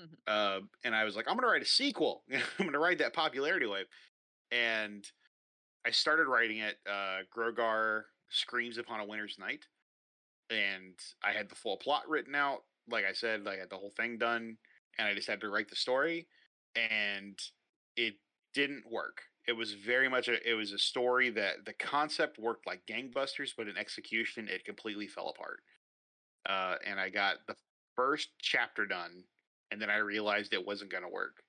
Mhm. uh and I was like I'm going to write a sequel I'm going to ride that popularity wave and I started writing it uh Grogar screams upon a winter's night and I had the full plot written out. Like I said, I had the whole thing done, and I just had to write the story, and it didn't work. It was very much a it was a story that the concept worked like gangbusters, but in execution, it completely fell apart. Uh, and I got the first chapter done, and then I realized it wasn't going to work.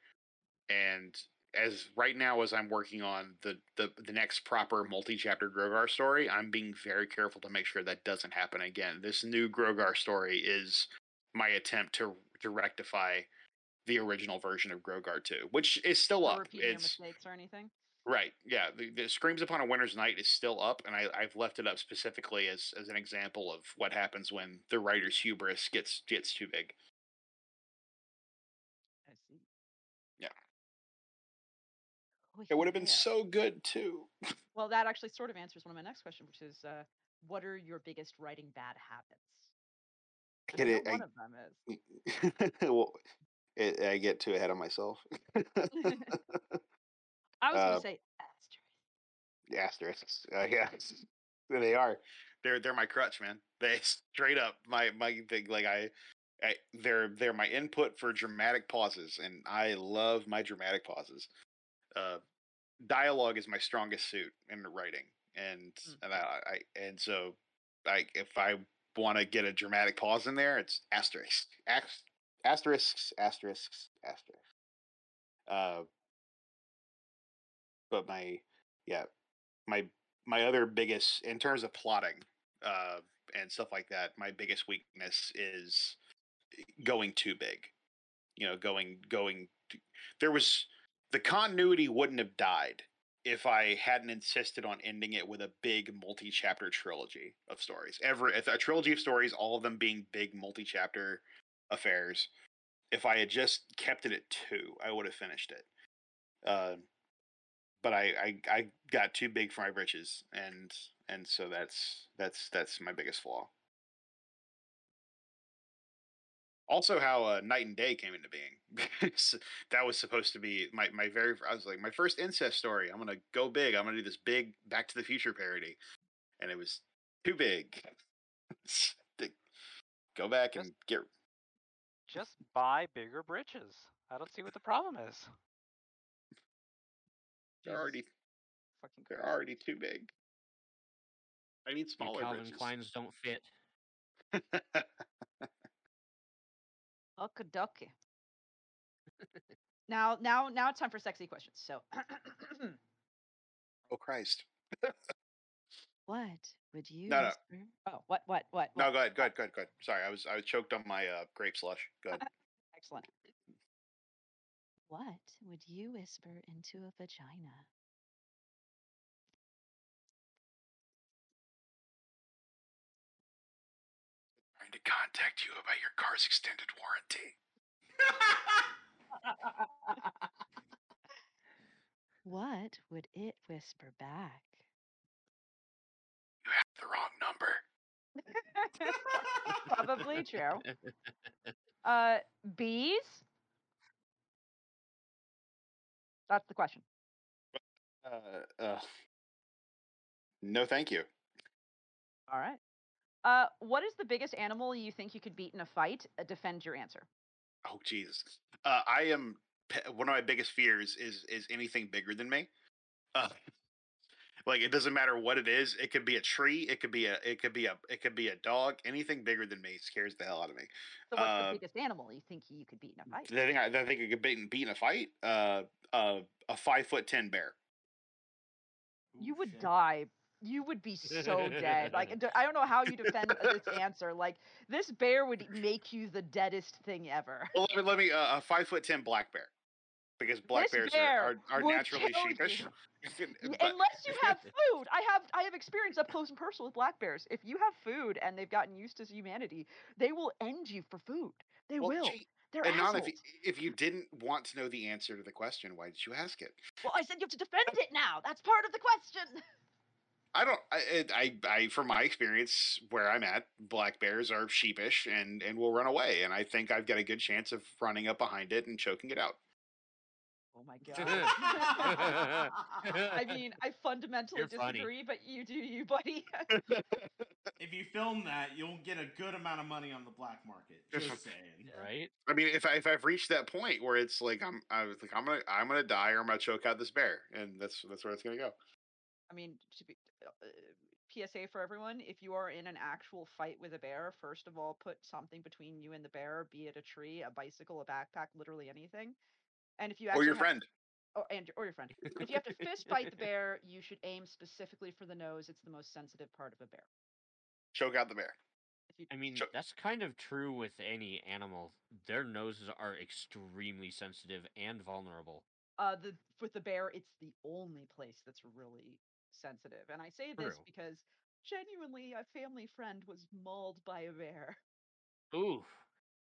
And as right now, as I'm working on the the, the next proper multi-chapter Grogar story, I'm being very careful to make sure that doesn't happen again. This new Grogar story is my attempt to to rectify the original version of Grogar 2, which is still No up. It's mistakes or anything. Right, yeah. The, the Screams Upon a Winter's Night is still up, and I, I've left it up specifically as as an example of what happens when the writer's hubris gets gets too big. I see. Yeah. Oh, It would have been yeah. so good too. Well, that actually sort of answers one of my next question, which is, uh, what are your biggest writing bad habits? I it? one of them is. well, it, I get too ahead of myself. I was Uh, gonna say asterisk. asterisks. Uh, yeah, they are. They're they're my crutch, man. They straight up my my thing. Like I I, they're they're my input for dramatic pauses, and I love my dramatic pauses. Uh, dialogue is my strongest suit in writing, and Mm. and I, I and so I if I want to get a dramatic pause in there, it's asterisk, asterisks, asterisks, asterisks. Uh, but my yeah, my my other biggest in terms of plotting uh and stuff like that, my biggest weakness is going too big. You know, going going. To, there was the continuity wouldn't have died if I hadn't insisted on ending it with a big multi-chapter trilogy of stories. Ever a trilogy of stories, all of them being big multi-chapter affairs. If I had just kept it at two, I would have finished it. Uh, but I, I I got too big for my britches, and and so that's that's that's my biggest flaw. Also, how uh, Night and Day came into being. That was supposed to be my my very. I was like my first incest story. I'm gonna go big. I'm gonna do this big Back to the Future parody, and it was too big. Go back and get. Just buy bigger britches. I don't see what the problem is. They're Jesus already fucking they're Christ. already too big. I need Your smaller Calvin britches. Kleins don't fit. Okie dokie. now, now, now it's time for sexy questions. So, oh Christ! what would you? No, no. Oh, what, what, what? No, what? go ahead, go ahead, go ahead, go ahead. Sorry, I was I was choked on my uh, grape slush. Go ahead. Excellent. What would you whisper into a vagina? Trying to contact you about your car's extended warranty. What would it whisper back? You have the wrong number. Probably true. Uh, bees? That's the question. Uh, uh, no, thank you. All right. Uh, what is the biggest animal you think you could beat in a fight? Uh, defend your answer. Oh, Jesus. Uh, I am one of my biggest fears is is anything bigger than me. Like it doesn't matter what it is. It could be a tree. It could be a. It could be a. It could be a dog. Anything bigger than me scares the hell out of me. So, what's Uh, the biggest animal you think you could beat in a fight? The thing I, the thing I could beat, beat in a fight. Uh, uh, a five foot ten bear. You would shit. die. You would be so dead. Like I don't know how you defend this answer. Like this bear would make you the deadest thing ever. Well, let me let me uh, a five foot ten black bear, because black This bears bear are, are, are naturally sheepish. Unless you have food. I have I have experience up close and personal with black bears. If you have food and they've gotten used to humanity, they will end you for food. They Well, will. gee, They're and not assholes. if you, if you didn't want to know the answer to the question, why did you ask it? Well, I said you have to defend it now. That's part of the question. I don't. I, I, I, from my experience where I'm at, black bears are sheepish and and will run away, and I think I've got a good chance of running up behind it and choking it out. Oh my god. I mean, I fundamentally You're funny. disagree, but you do you, buddy. if you film that, you'll get a good amount of money on the black market. Just saying. right? I mean, if I if I've reached that point where it's like I'm I was like I'm gonna I'm gonna die or I'm gonna choke out this bear, and that's that's where it's gonna go. I mean, to be, uh, PSA for everyone: if you are in an actual fight with a bear, first of all, put something between you and the bear, be it a tree, a bicycle, a backpack, literally anything. And if you Or your have- friend. or, and or your friend, if you have to fist fight the bear, you should aim specifically for the nose. It's the most sensitive part of a bear. Choke out the bear. I mean, Sure. that's kind of true with any animal. Their noses are extremely sensitive and vulnerable. uh, the with the bear, it's the only place that's really sensitive. And I say this True. because genuinely, a family friend was mauled by a bear. Ooh,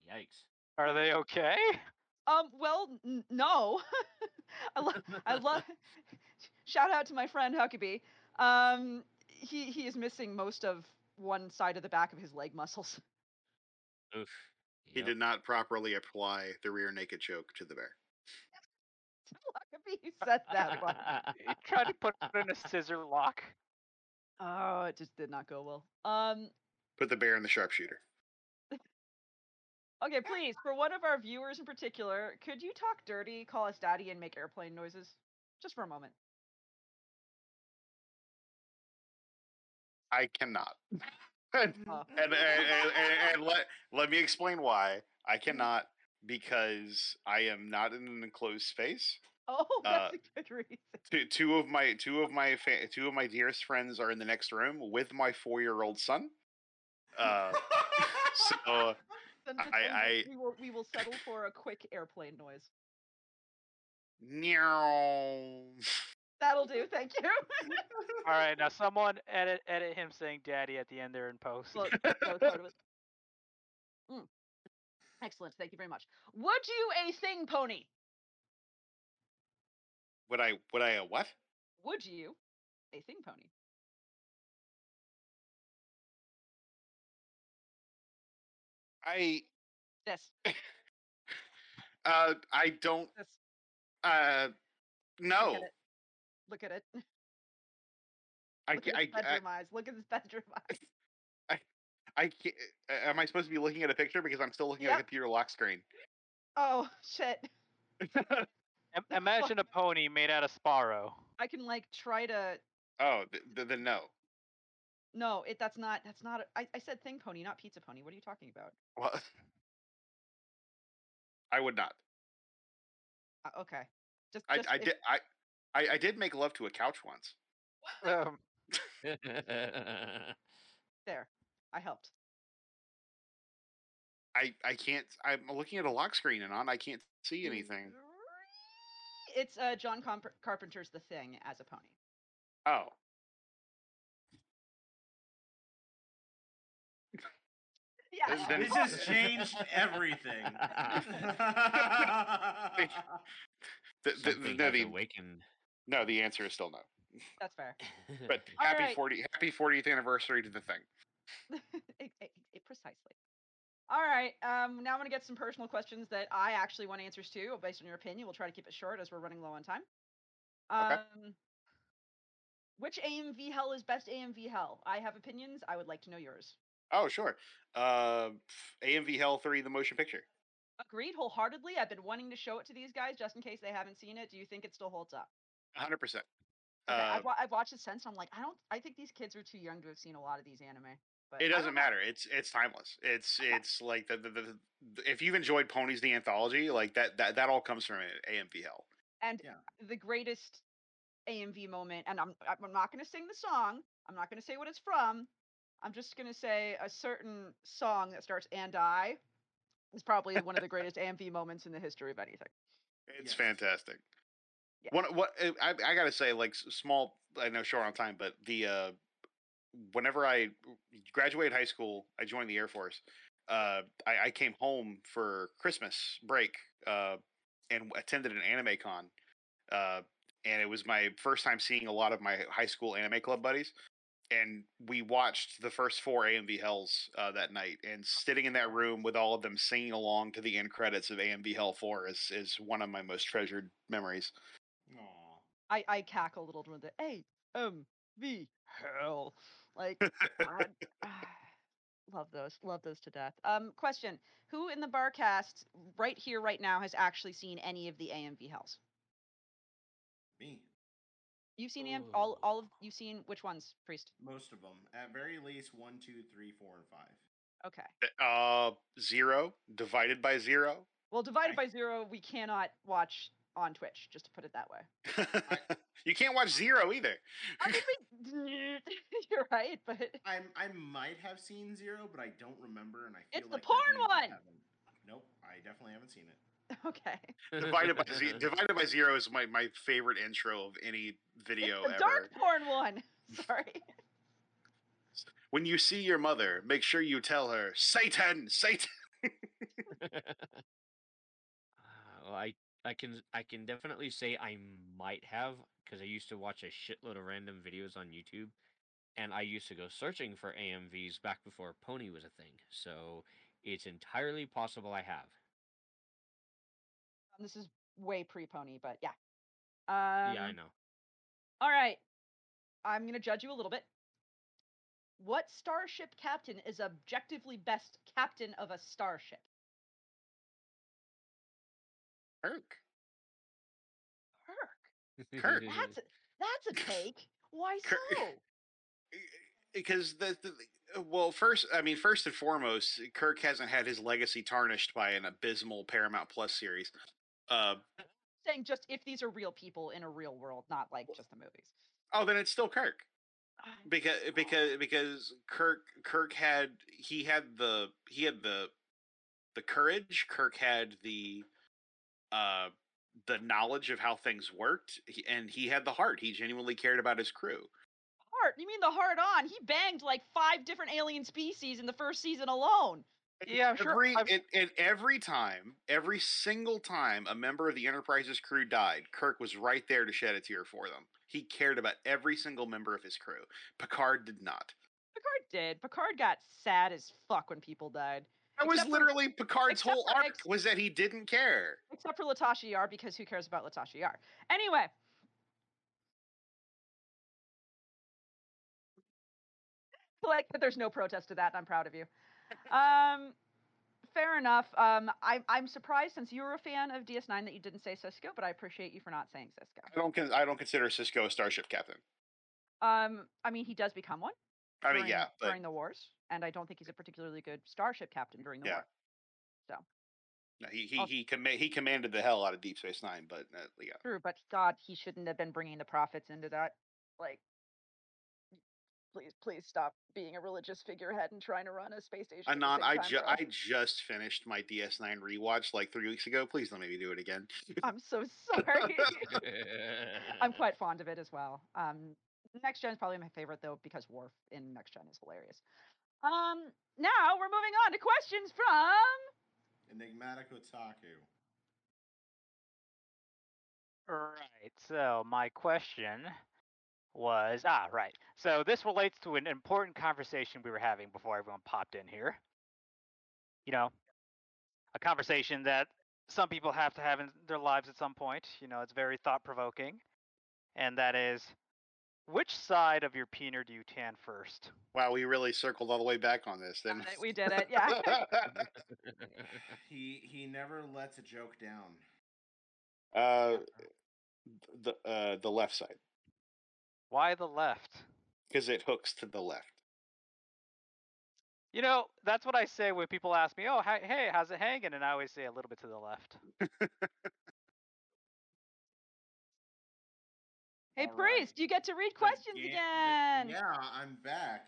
yikes! Are they okay? Um, well, n- no. I love, I love. Shout out to my friend Huckabee. Um, he he is missing most of one side of the back of his leg muscles. Oof. He did not properly apply the rear naked choke to the bear. Huckabee said that one. He tried to put it in a scissor lock. Oh, it just did not go well. Um, Put the bear in the sharpshooter. Okay, please, for one of our viewers in particular, could you talk dirty, call us daddy, and make airplane noises? Just for a moment. I cannot. and, Oh. and, and, and, and let let me explain why I cannot because I am not in an enclosed space. Oh, Uh, that's a good reason. Two, two of my two of my fa- two of my dearest friends are in the next room with my four year old son. Uh, so Then I- I- we will we will settle for a quick airplane noise. meow. That'll do. Thank you. All right, now someone edit edit him saying "daddy" at the end there in post. Look, that was part of it. Mm. Excellent. Thank you very much. Would you a thing pony? Would I would I a what? Would you a thing pony? I This. uh I don't This. uh no. Look at it. Look at it. I Look ca- at I his I bedroom eyes. Look at his bedroom eyes. I can't, uh, am I supposed to be looking at a picture because I'm still looking at Yep. a computer lock screen? Oh shit. Imagine a pony made out of Sbarro. I can like try to. Oh, th- th- then no. No, it. That's not. That's not. a- I, I said thing pony, not pizza pony. What are you talking about? Well, I would not. Uh, okay. Just. I, just I if- did. I, I, I did make love to a couch once. Um, There. I helped. I, I can't. I'm looking at a lock screen and on. I can't see anything. It's uh, John Comp- Carpenter's The Thing as a pony. Oh, Yeah. then- this has changed everything. the, the, the, no, the, awakened. no. The answer is still no. That's fair. But happy right. forty, happy 40th anniversary to the thing. it, it, it- precisely. All right. Um, now I'm gonna get some personal questions that I actually want answers to, based on your opinion. We'll try to keep it short as we're running low on time. Okay. Um, which AMV hell is best AMV hell? I have opinions. I would like to know yours. Oh, sure. Uh, AMV Hell 3, the motion picture. Agreed wholeheartedly. I've been wanting to show it to these guys just in case they haven't seen it. Do you think it still holds up? 100%. Okay, Uh, I've, wa- I've watched it since. I'm like, I don't. I think these kids are too young to have seen a lot of these anime. But it doesn't know. matter. It's it's timeless. It's Okay. it's like the, the, the, the if you've enjoyed Ponies the anthology, like that that that all comes from AMV Hell. And Yeah. the greatest AMV moment, and I'm I'm not going to sing the song. I'm not going to say what it's from. I'm just going to say a certain song that starts "and I" is probably one of the greatest AMV moments in the history of anything. It's Yes. fantastic. One what uh, I I gotta say, like small. I know short on time, but the uh, whenever I graduated high school, I joined the Air Force. Uh, I, I came home for Christmas break uh, and attended an anime con. Uh, and it was my first time seeing a lot of my high school anime club buddies. And we watched the first four AMV Hells uh, that night. And sitting in that room with all of them singing along to the end credits of AMV Hell 4 is, is one of my most treasured memories. Aw. I I cackle a little with the A M V hell like God, love those love those to death. Um, question: Who in the bar barcast right here right now has actually seen any of the AMV hells? Me. You've seen AM, all all of you've seen which ones, priest? Most of them. At very least one, two, three, four, and five. Okay. Uh, zero divided by zero. Well, divided Okay. by zero, we cannot watch on Twitch. Just to put it that way. you can't watch zero either. I mean, you're right, but I'm I might have seen zero, but I don't remember, and I feel It's the like that porn one! Nope, I definitely haven't seen it. okay. divided by ze- divided by zero is my, my favorite intro of any video it's the ever. dark porn one. Sorry. When you see your mother, make sure you tell her Satan, Satan. Uh, well, I I can I can definitely say I might have because I used to watch a shitload of random videos on YouTube, and I used to go searching for AMVs back before Pony was a thing. So it's entirely possible I have. This is way pre-pony, but yeah. Um, yeah, I um, know. All right. I'm going to judge you a little bit. What starship captain is objectively best captain of a starship? Kirk. Kirk. Kirk. That's a, that's a take. Why Kirk- eh, so? Eh, eh, because the, the well first i mean first and foremost kirk hasn't had his legacy tarnished by an abysmal paramount plus series uh Saying just if these are real people in a real world, not like just the movies. oh then it's still kirk because so- because because kirk kirk had he had the he had the the courage kirk had the uh the knowledge of how things worked and he had the heart he genuinely cared about his crew heart. You mean the heart on? He banged like five different alien species in the first season alone. Yeah, I'm. Every I've- and, and every time, every single time a member of the Enterprise's crew died, Kirk was right there to shed a tear for them. He cared about every single member of his crew. Picard did not. Picard did. Picard got sad as fuck when people died. That was Except for- literally Picard's whole for arc ex- was that he didn't care. Except for Latasha Yar, because who cares about Latasha Yar? Anyway. like that there's no protest to that, and I'm proud of you. Um fair enough. Um I I'm surprised since you were a fan of DS9 that you didn't say Sisko, but I appreciate you for not saying Sisko. I don't. Con- I don't consider Sisko a starship captain. Um I mean he does become one I mean, during, yeah, but during the wars, and I don't think he's a particularly good starship captain during the Yeah. war. So no, he he Also- he, comma- he commanded the hell out of Deep Space Nine. But uh, yeah, True, but God, he shouldn't have been bringing the prophets into that. Like, please, please stop being a religious figurehead and trying to run a space station. at the Anon, I time, ju- I just finished my DS9 rewatch like three weeks ago. Please don't make me do it again. I'm so sorry. I'm quite fond of it as well. Um, Next Gen is probably my favorite though because Worf in Next Gen is hilarious. Um, now we're moving on to questions from. Enigmatic Otaku. All right. So my question was ah right. So this relates to an important conversation we were having before everyone popped in here. You know, a conversation that some people have to have in their lives at some point. You know, it's very thought provoking, and that is, which side of your peener do you tan first? Wow, we really circled all the way back on this. Then we did it, yeah. He he never lets a joke down. uh, the uh the left side Why the left? because it hooks to the left. You know, that's what I say when people ask me, "Oh, hi- hey, how's it hanging?" And I always say a little bit to the left. Hey, All right. Priest, you get to read The questions Gan- the- again. yeah, I'm back.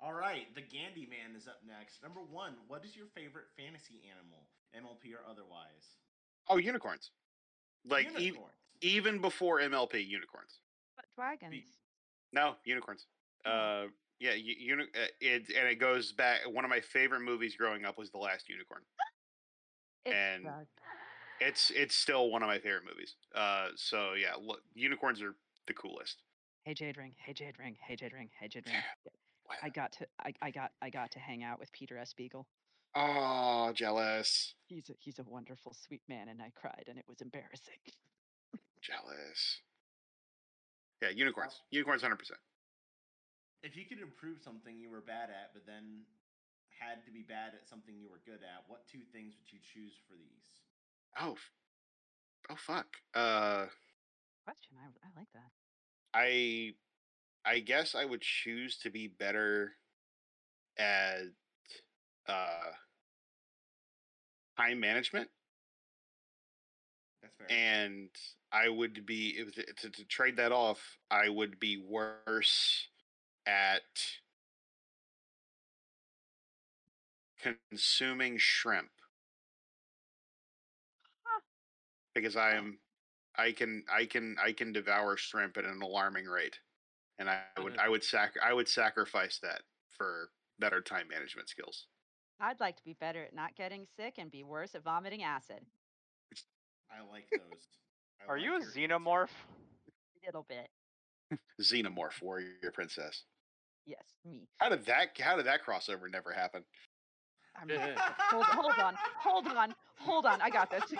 All right, the Gandy Man is up next. Number one, what is your favorite fantasy animal, MLP or otherwise? Oh, unicorns! Like e- even before MLP, unicorns. Dragons. No, unicorns. Uh, yeah, uni- uh, it and it goes back. One of my favorite movies growing up was The Last Unicorn. It's and- drag- It's it's still one of my favorite movies. Uh, so yeah, look, unicorns are the coolest. Hey Jade Ring, hey Jade Ring, hey Jade Ring, hey Jade Ring. I got to I, I got I got to hang out with Peter S. Beagle. Oh, jealous, He's a he's a wonderful, sweet man, and I cried and it was embarrassing. jealous. Yeah, unicorns. Unicorns, hundred percent. If you could improve something you were bad at, but then had to be bad at something you were good at, what two things would you choose for these? Oh, oh fuck. Uh, Question. I I like that. I I guess I would choose to be better at uh time management That's fair. and I would be if to, to, trade that off, I would be worse at consuming shrimp Huh. because I am I can I can I can devour shrimp at an alarming rate, and I would mm-hmm. I would sac I would sacrifice that for better time management skills. I'd like to be better at not getting sick and be worse at vomiting acid. I like those. I Are you a xenomorph? A little bit. Xenomorph warrior princess. Yes, me. How did that how did that crossover never happen? I'm not hold, hold on, hold on, hold on. I got this.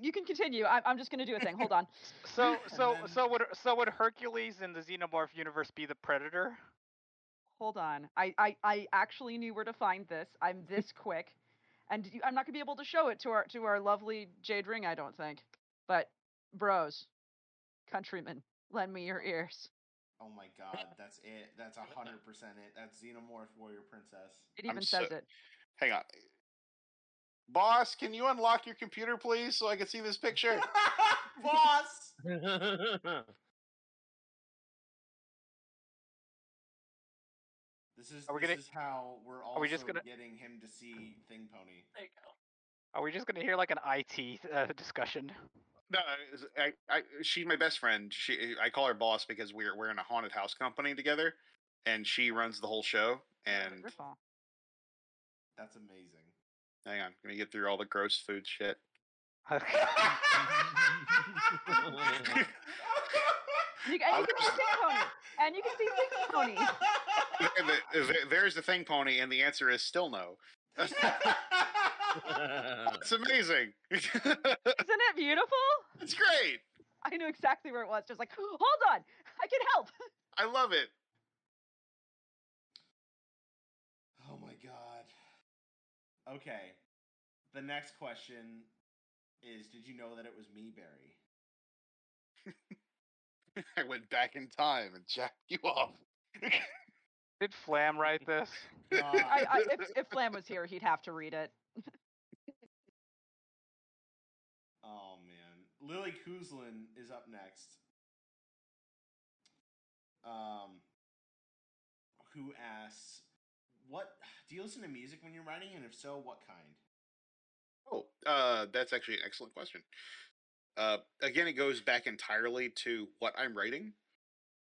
you can continue. I, I'm just gonna do a thing. Hold on. So, so, so would so would Hercules in the xenomorph universe be the predator? Hold on. I, I, I actually knew where to find this. I'm this quick. And you, I'm not gonna be able to show it to our to our lovely Jade Ring, I don't think. But bros, countrymen, lend me your ears. Oh my god, that's it. That's a hundred percent it. That's Xenomorph Warrior Princess. It I'm even so- says it. Hang on. Boss, can you unlock your computer, please, so I can see this picture? Boss! This is Are we this gonna- is how we're also are we just gonna- getting him to see Thing Pony. There you go. Are we just gonna hear like an IT uh, discussion? No, I, I, she's my best friend. She, I call her boss because we're we're in a haunted house company together, and she runs the whole show. And Wonderful. That's amazing. hang on, let me get through all the gross food shit. You, and you can see Thing Pony, and you can see Thing Pony. And the- the- there's the thing, pony, and the answer is still no. It's amazing. Isn't it beautiful? it's great. I knew exactly where it was. Just like, hold on, I can help. I love it. Oh my god. Okay. The next question is Did you know that it was me, Barry? I went back in time and jacked you off. Did Flam write this? I, I, if, if Flam was here, he'd have to read it. Oh man, Lily Kuzlin is up next. Um, who asks, "What do you listen to music when you're writing, and if so, what kind?" Oh, uh, that's actually an excellent question. Uh, again, it goes back entirely to what I'm writing.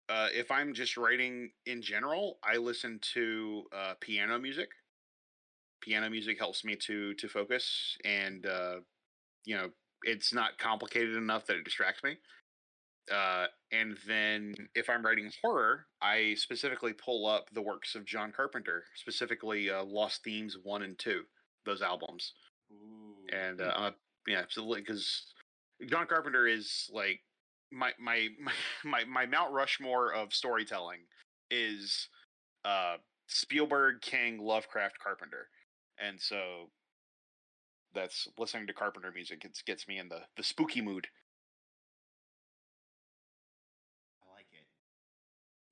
Uh, if I'm just writing in general, I listen to uh, piano music. Piano music helps me to to focus, and uh, you know, it's not complicated enough that it distracts me. Uh, and then if I'm writing horror, I specifically pull up the works of John Carpenter, specifically uh, Lost Themes one and two, those albums Ooh. and uh, uh yeah, absolutely because John Carpenter is like my my my my Mount Rushmore of storytelling is uh Spielberg, King, Lovecraft, Carpenter, and so that's listening to Carpenter music. It gets me in the the spooky mood. I like it.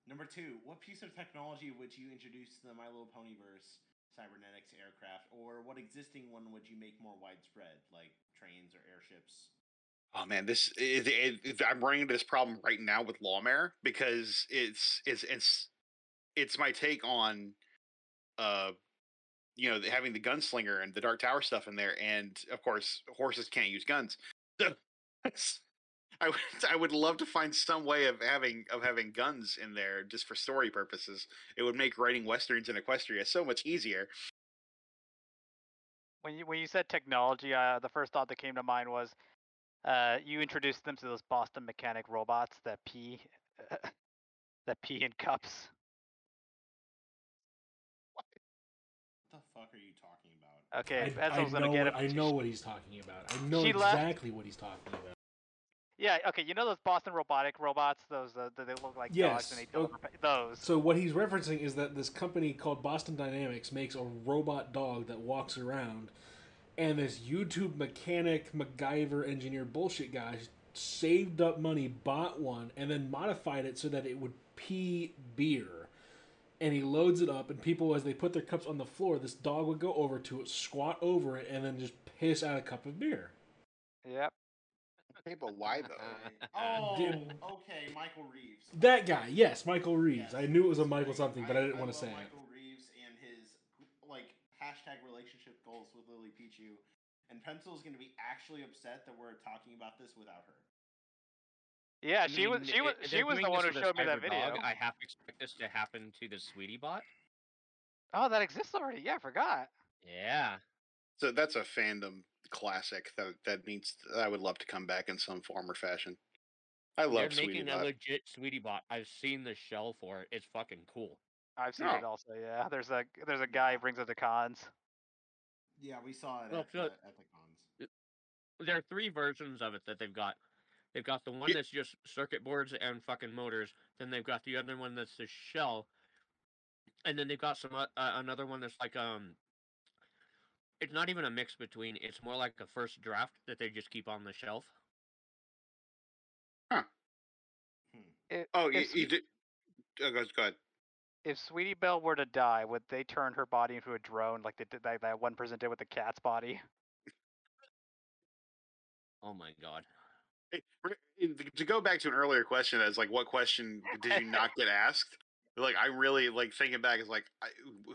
Number two, what piece of technology would you introduce to the My Little Ponyverse cybernetics aircraft, or what existing one would you make more widespread, like trains or airships? Oh man, this it, it, I'm running into this problem right now with Lawmare because it's it's it's it's my take on uh you know having the gunslinger and the dark tower stuff in there, and of course horses can't use guns. I would I would love to find some way of having of having guns in there just for story purposes. It would make writing westerns in Equestria so much easier. When you when you said technology, uh, the first thought that came to mind was uh, you introduced them to those Boston Mechanic robots that pee that pee in cups. What the fuck are you talking about? Okay, I, I Ezel's gonna know get what- him. I know what he's talking about. I know She left- exactly what he's talking about. Yeah, okay, you know those Boston robotic robots, those uh, they look like dogs Yes, and they oh, deliver pa- those. So what he's referencing is that this company called Boston Dynamics makes a robot dog that walks around, and this YouTube mechanic MacGyver engineer bullshit guy saved up money, bought one, and then modified it so that it would pee beer. And he loads it up, and people, as they put their cups on the floor, this dog would go over to it, squat over it, and then just piss out a cup of beer. Yep. Okay, but why though? Oh, Dude. okay, Michael Reeves. That guy, yes, Michael Reeves. Yes, I knew it was a he's Michael something, but I didn't want to love say it. Michael Reeves and his like hashtag relationship goals with Lily Pichu, and Pencil is going to be actually upset that we're talking about this without her. Yeah, I she was she was she was the one who this with a showed me that video. dog, I have to expect this to happen to the Sweetie Bot. Oh, that exists already. Yeah, I forgot. Yeah. So that's a fandom classic that that needs I would love to come back in some form or fashion. I They're love Sweetie making a Bot. legit Sweetie Bot. I've seen the shell for it. It's fucking cool. I've seen it also. Yeah, there's a there's a guy who brings it to cons. Yeah, we saw it Well, at, so- uh, at the cons. There are three versions of it that they've got. They've got the one Yeah. that's just circuit boards and fucking motors. Then they've got the other one that's the shell, and then they've got some o- uh, another one that's like um. It's not even a mix between. It's more like a first draft that they just keep on the shelf. Hmm. I- Oh, you, if, you did. Oh, go, go ahead. If Sweetie Belle were to die, would they turn her body into a drone like they did that, that one person did with the cat's body? Oh my god. Hey, eh, To go back to an earlier question, as like, what question did you not get asked? Like, I really like thinking back. Is like, I,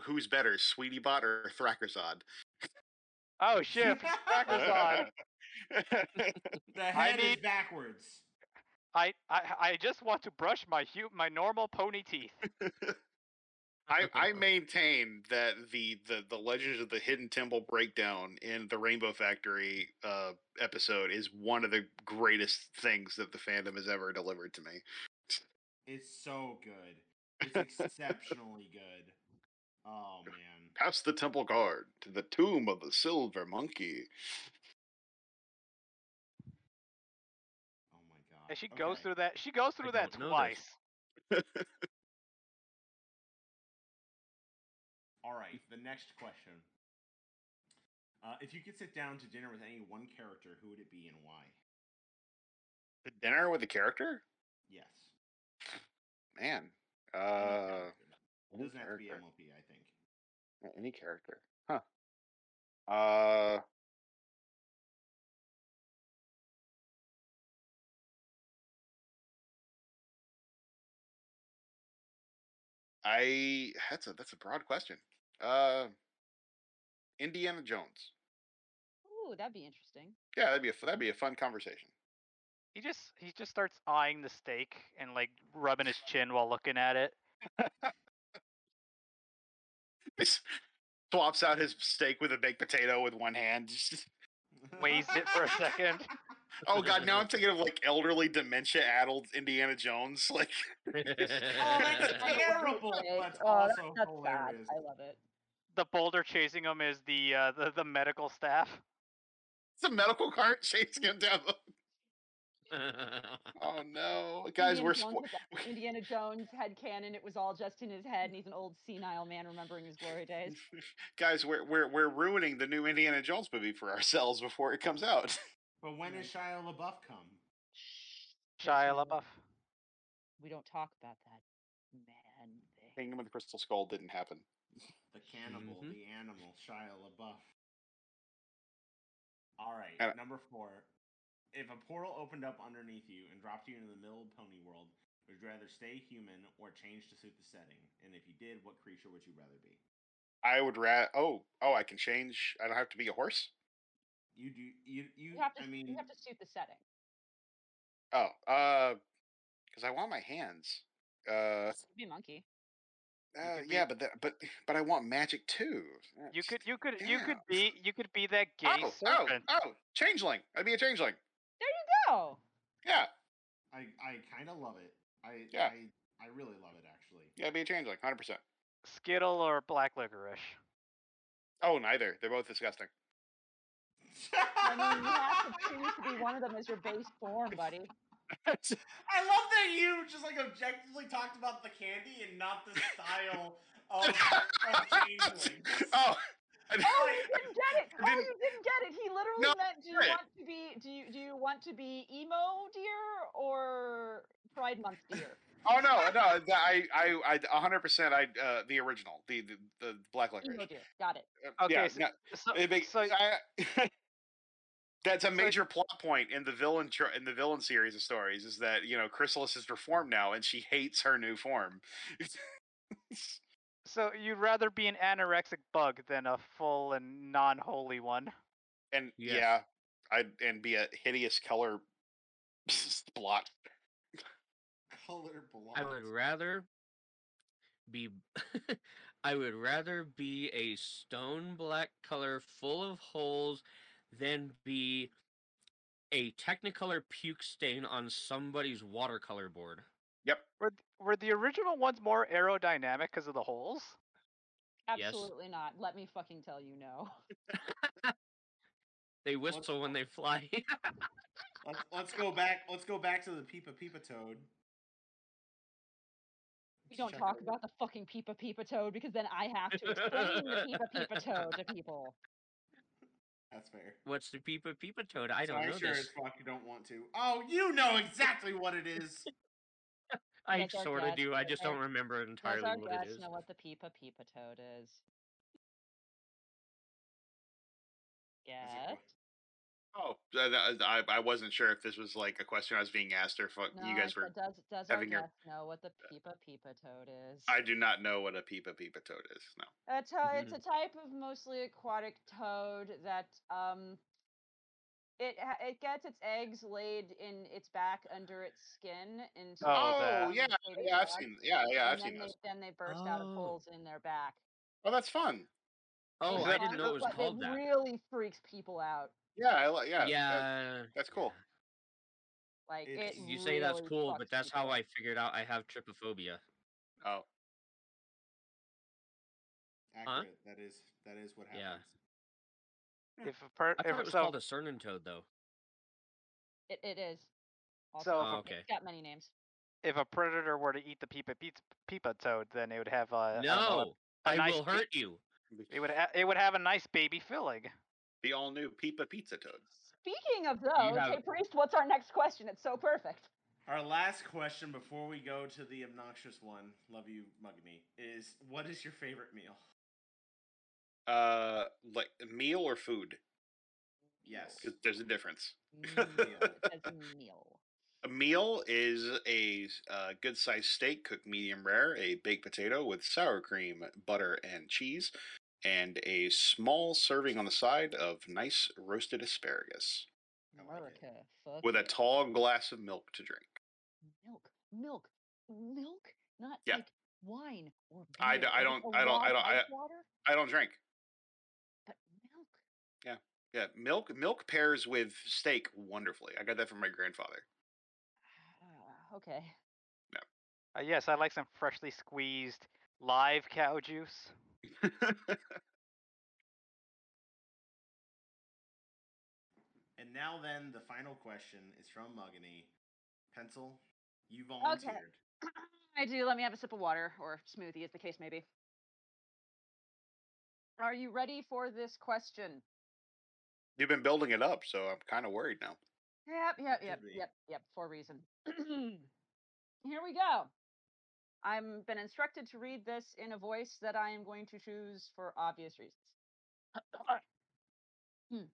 who's better, Sweetie Bot or Thrakkersod? Oh shit! Thrakkersod. The I head is need- backwards. I, I I just want to brush my hu- my normal pony teeth. I, I maintain that the, the the Legends of the Hidden Temple breakdown in the Rainbow Factory uh, episode is one of the greatest things that the fandom has ever delivered to me. It's so good. It's exceptionally good. Oh man. Past the temple guard to the tomb of the silver monkey. Oh my god. And she goes through that. She goes through that twice. All right, the next question. Uh, if you could sit down to dinner with any one character, who would it be and why? The dinner with the character? Yes. Man. Uh. It doesn't have to be. MLP, I think. Any character. Huh. Uh I that's a that's a broad question. Uh Indiana Jones. Ooh, that'd be interesting. Yeah, that'd be a f- that'd be a fun conversation. He just he just starts eyeing the steak and like rubbing his chin while looking at it. He s- swaps out his steak with a baked potato with one hand. Weighs it for a second. oh god, now I'm thinking of like elderly dementia addled Indiana Jones. Like Oh, that's terrible. That's oh, that- also that's bad. hilarious. I love it. The boulder chasing him is the uh, the the medical staff. it's a medical cart chasing him down the Oh no. Guys, Indiana we're Jones spo- with Indiana Jones head cannon. It was all just in his head, and he's an old senile man remembering his glory days. guys, we're we're we're ruining the new Indiana Jones movie for ourselves before it comes out. But when does Shia LaBeouf come? Shia LaBeouf. We don't talk about that man thing. Kingdom of the Crystal Skull didn't happen. The cannibal, Mhm. the animal, Shia LaBeouf. All right, And- number four. If a portal opened up underneath you and dropped you into the middle of Pony World, would you rather stay human or change to suit the setting? And if you did, what creature would you rather be? I would rat oh, oh, I can change I don't have to be a horse? You do you you, You have to. I mean you have to suit the setting. Oh, uh because I want my hands. Uh, Be a monkey. Uh could yeah, but that, but but I want magic too. You could you could you could be you could be that gay oh, serpent. oh, oh, changeling. I'd be a changeling. There you go. Yeah, I I kind of love it. I Yeah. I I really love it actually. yeah, I'd be a changeling, hundred percent. Skittle or black licorice. Oh, neither. They're both disgusting. I mean, you have to choose to be one of them as your base form, buddy. I love that you just like objectively talked about the candy and not the style of, of changeling. oh, I- Oh, you didn't get it. Oh, you didn't get it. He literally No, meant, do you right. want to be, do you, do you want to be emo deer or Pride Month deer? oh no, no. th- I, I, I, a hundred percent. I, uh, the original, the, the, the black licorice. Emo deer. Got it. Okay, yeah, so- no, So, it make- so I- that's a so- major plot point in the villain tr- in the villain series of stories is that you know Chrysalis is reformed now and she hates her new form. so you'd rather be an anorexic bug than a full and non-holy one. and Yes. yeah, I and be a hideous color blot. Color blonde. I would rather be I would rather be a stone black color full of holes than be a technicolor puke stain on somebody's watercolor board. Yep. Were th- were the original ones more aerodynamic because of the holes? Yes. Absolutely not. Let me fucking tell you no. They Let's- whistle when they fly. Let's, let's go back. Let's go back to the Peepa Peepa Toad. We don't Check talk out- about the fucking Peepa Peepa Toad because then I have to explain the Peepa Peepa Toad to people. That's fair. What's the Peepa Peepa Toad? I don't I know sure this. as fuck don't want to. Oh, you know exactly what it is. I Does our sort of guest- do. I just don't remember Does entirely our what it guest is. know what the Peepa Peepa Toad is? That's a Yes. Que- Oh, uh, I, I wasn't sure if this was like a question I was being asked or if uh, No, you guys were. said, does does our having your- know what the Peepa Peepa Toad is? I do not know what a peepa peepa toad is. No. A to- It's Mhm. a type of mostly aquatic toad that um, it it gets its eggs laid in its back under its skin into Oh, Oh, yeah, yeah, I've seen. Yeah, yeah, I've and seen then those. they, then they burst out of Oh. holes in their back. Oh, that's fun. Oh, I didn't know it was but called it that. really freaks people out. Yeah, I li- yeah, Yeah. that- that's cool. Like it. You say that's cool, but that's how. I figured out I have trypophobia. Oh, Accurate. That is that is what happens. Yeah. If a per, I if it was so, called a Surinam toad, though. It, it is. So Also, if a- it's okay. got many names. if a predator were to eat the peepa peepa, peepa toad, then it would have a um, I know, No, a I nice will ba- hurt you. It would ha- it would have a nice baby filling. The all new Peepa Pizza Toad. Speaking of those, have- hey priest, what's our next question? It's so perfect. Our last question before we go to the obnoxious one, love you, Mugany, is what is your favorite meal? Uh, like meal or food? Yes. 'Cause there's a difference. Meal. Meal. A meal is a uh, good sized steak cooked medium rare, a baked potato with sour cream, butter, and cheese, and a small serving on the side of nice roasted asparagus I like it. America. Fuck with a tall glass of milk to drink. milk, milk, milk, not Yeah. like wine or beer. I d- I don't- I don't- I don't- I- ice water, I don't drink. but milk. Yeah, yeah, milk milk pairs with steak wonderfully. I got that from my grandfather. Ah, okay. Uh, yes, I like some freshly squeezed live cow juice. And now then, the final question is from Mugany. Pencil, you volunteered. Okay. I do. Let me have a sip of water or smoothie, as the case may be. Are you ready for this question? You've been building it up, so I'm kind of worried now. Yep, yep, yep, yep, yep, for a reason. Here we go. I'm been instructed to read this in a voice that I am going to choose for obvious reasons. Hmm.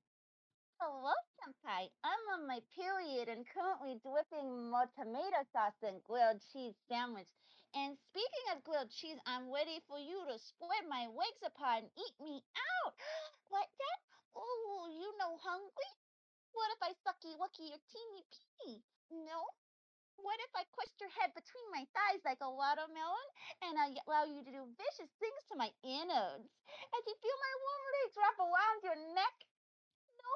Hello, Senpai. I'm on my period and currently dripping more tomato sauce than grilled cheese sandwich. And speaking of grilled cheese, I'm ready for you to spread my legs apart and eat me out. What that? Oh, you know hungry? What if I sucky wucky your teeny peeny? No? What if I crushed your head between my thighs like a watermelon and I allow you to do vicious things to my innards as you feel my warm legs wrap around your neck? No?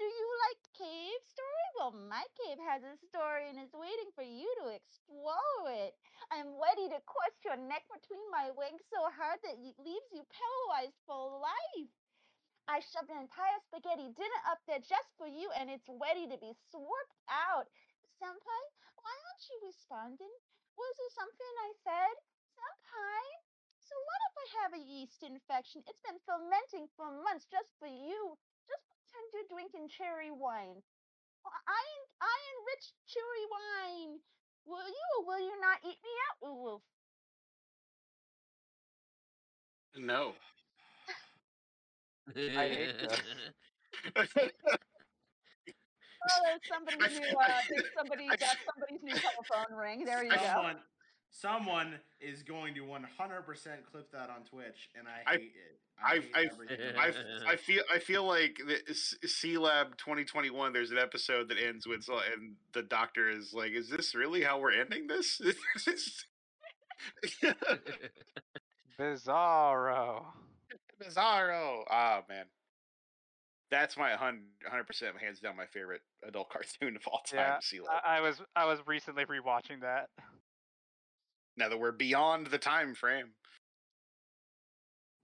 Do you like cave story? Well, my cave has a story and is waiting for you to explore it. I'm ready to crush your neck between my legs so hard that it leaves you paralyzed for life. I shoved an entire spaghetti dinner up there just for you, and it's ready to be slurped out. Senpai, why aren't you responding? Was there something I said? Senpai? So what if I have a yeast infection? It's been fermenting for months just for you. Just pretend you're drinking cherry wine. I I enrich cherry wine. Will you or will you not eat me out, Wolf? No. I hate this. Oh, there's somebody's new. Uh, there's somebody. I- That's somebody's new telephone ring. There you go. Someone, someone is going to 100% clip that on Twitch, and I I- hate it. I I've- I've- I, about f- it. I feel I feel like the Sealab 2021. There's an episode that ends with and the doctor is like, "Is this really how we're ending this?" Bizarro. Bizarro. Ah man, that's my 100 percent hands down my favorite adult cartoon of all time. Yeah, C I, I was I was recently rewatching that. now that we're beyond the time frame.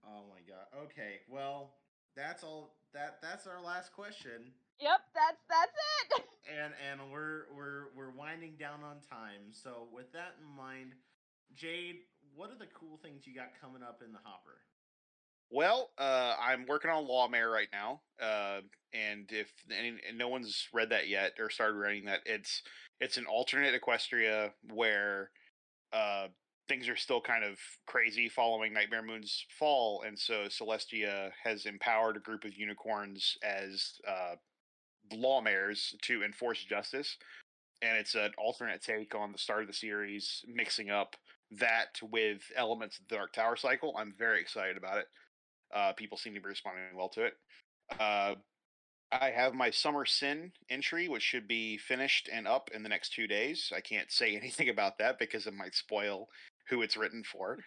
Oh my god. Okay, well, that's all. That that's our last question, Yep, that's that's it. and and we're we're we're winding down on time. So with that in mind, Jade, what are the cool things you got coming up in the hopper? Well, uh, I'm working on Lawmare right now, uh, and if any, and no one's read that yet or started reading that, it's it's an alternate Equestria where uh, things are still kind of crazy following Nightmare Moon's fall, and so Celestia has empowered a group of unicorns as uh, lawmares to enforce justice, and it's an alternate take on the start of the series, mixing up that with elements of the Dark Tower cycle. I'm very excited about it. Uh, people seem to be responding well to it. Uh, I have my Summer Sin entry, which should be finished and up in the next two days. I can't say anything about that because it might spoil who it's written for.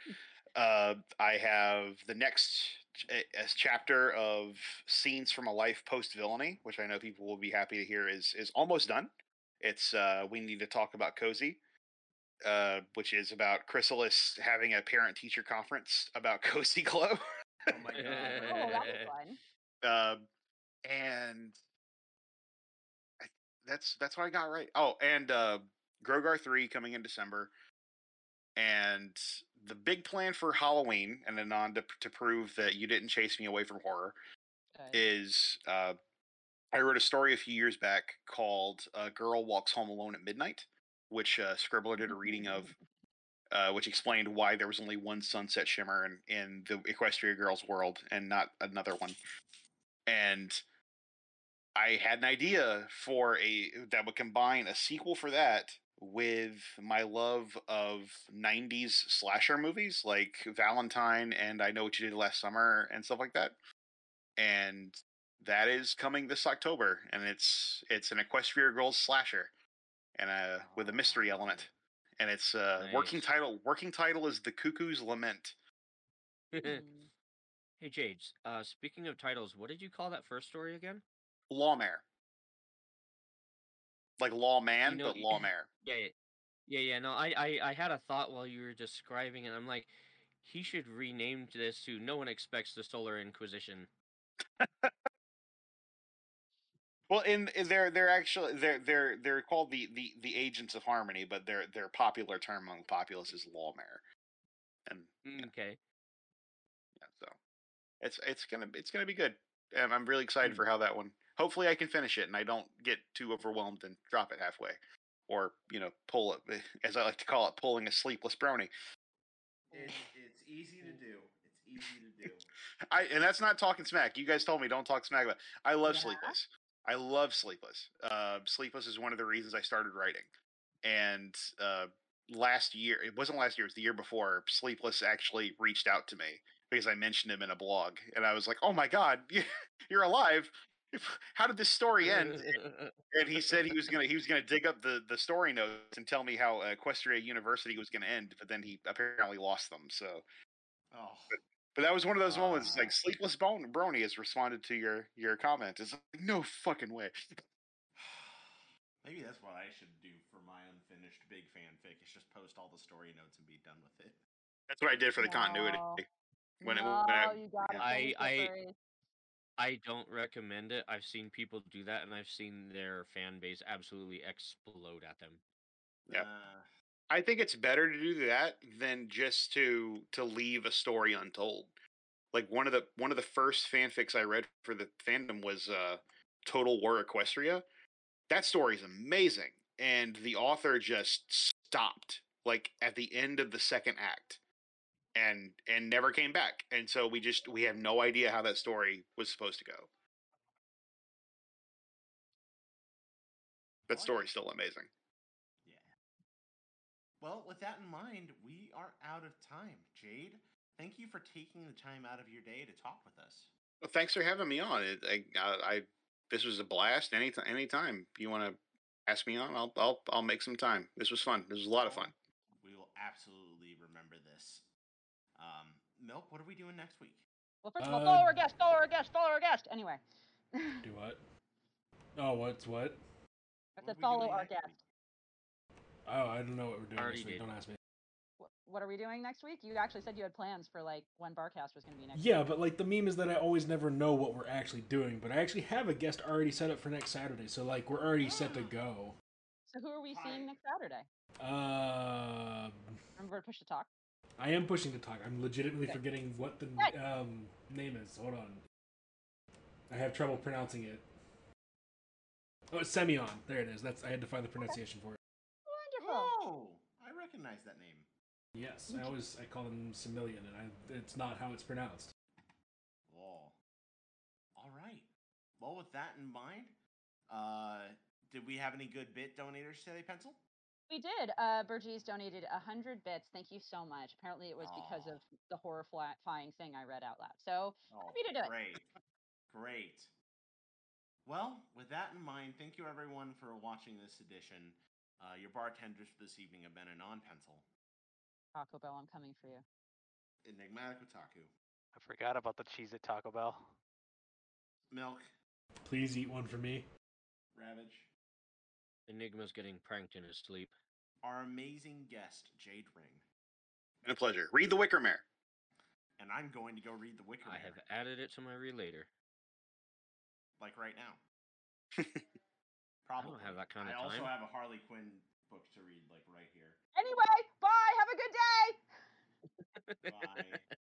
uh, I have the next ch- as chapter of scenes from a life post villainy, which I know people will be happy to hear is is almost done. It's uh, we need to talk about cozy, uh, which is about Chrysalis having a parent teacher conference about cozy glow. Oh my god. Oh, that was fun. um, and I, that's that's what I got right. Oh, and uh, Grogar three coming in December, and the big plan for Halloween and Anon to, to prove that you didn't chase me away from horror Okay. is uh, I wrote a story a few years back called "A Girl Walks Home Alone at Midnight," which uh, Scribbler did a reading of. Uh, which explained why there was only one sunset shimmer in, in the Equestria Girls world and not another one. And I had an idea for a that would combine a sequel for that with my love of 90s slasher movies like Valentine and I Know What You Did Last Summer and stuff like that. And that is coming this October and it's it's an Equestria Girls slasher and uh with a mystery element. And it's uh working title working title is The Cuckoo's Lament. Mm. hey Jades, uh, speaking of titles, what did you call that first story again? Lawmare. Like lawman, know- but lawmare. Yeah, yeah, yeah, yeah. No, I, I, I had a thought while you were describing it. I'm like, he should rename this to "No one expects the Solar Inquisition." Well, in, in they're they're actually they're they're they're called the, the, the agents of harmony, but their their popular term among the populace is lawmare, and Mm, Okay. yeah, so it's it's gonna it's gonna be good, and I'm really excited Hmm. for how that one. Hopefully, I can finish it and I don't get too overwhelmed and drop it halfway, or you know, pull it as I like to call it, pulling a sleepless brony. It, it's easy to do. It's easy to do. I and that's not talking smack. You guys told me don't talk smack about. I love Yeah. Sleepless. I love Sleepless. Uh, Sleepless is one of the reasons I started writing. And uh, last year, it wasn't last year; it was the year before. Sleepless actually reached out to me because I mentioned him in a blog, and I was like, "Oh my god, you- you're alive! How did this story end?" and he said he was gonna he was gonna dig up the the story notes and tell me how uh, Equestria University was gonna end, but then he apparently lost them. So Oh, but that was one of those moments. Ah. Like Sleepless Bone Brony has responded to your your comment. It's like no fucking way. maybe that's what I should do for my unfinished big fanfic. Is just post all the story notes and be done with it. That's what I did for the continuity. No. When it- no, when I- you gotta yeah. I- I- I don't recommend it. I've seen people do that, and I've seen their fan base absolutely explode at them. Yeah. Uh, I think it's better to do that than just to to leave a story untold. Like one of the one of the first fanfics I read for the fandom was uh Total War Equestria. That story is amazing. And the author just stopped like at the end of the second act and and never came back. And so we just we have no idea how that story was supposed to go. That story's still amazing. Yeah. Well, with that in mind, we are out of time. Jade, thank you for taking the time out of your day to talk with us. Well, thanks for having me on. It, I, I, I this was a blast. Anytime, anytime you want to ask me on, I'll, I'll, I'll make some time. This was fun. This was a lot of fun. We will absolutely remember this. Um, Milk, what are we doing next week? Well, first of all, Uh, follow our guest, follow our guest, follow our guest. Anyway. Do what? Oh, what's what? I What said are we follow our guest. week? Oh, I don't know what we're doing Already this week. did. Don't ask me. What are we doing next week? You actually said you had plans for like when Barcast was going to be next. Yeah, week. but like the meme is that I always never know what we're actually doing, but I actually have a guest already set up for next Saturday, so like we're already set to go. So who are we Hi. seeing next Saturday? Uh, Remember to push to talk. I am pushing to talk. I'm legitimately Okay. forgetting what the Right. um, name is. Hold on. I have trouble pronouncing it. Oh, it's Semyon. There it is. That's I had to find the pronunciation for it. Wonderful. I recognize that name. Yes, I always I call them Semillion, and I, it's not how it's pronounced. Oh. All right. Well, with that in mind, uh, did we have any good bit donators today, Pencil? We did. Uh, Burgess donated a hundred bits. Thank you so much. Apparently, it was because of the horrifying thing I read out loud. So Oh, Happy to do it. Great. Great. Well, with that in mind, thank you everyone for watching this edition. Uh, your bartenders for this evening have been Anon Pencil. Taco Bell, I'm coming for you. Enigmatic Otaku, I forgot about the cheese at Taco Bell. Milk, Please eat one for me. Ravage, Enigma's getting pranked in his sleep. our amazing guest, Jade Ring. Been a pleasure. Read The Wicker Mare. And I'm going to go read The Wicker I Mare, have added it to my relater. like right now. I don't have that kind of I also have a Harley Quinn book to read, like right here. Anyway, bye. Have a good day. Bye.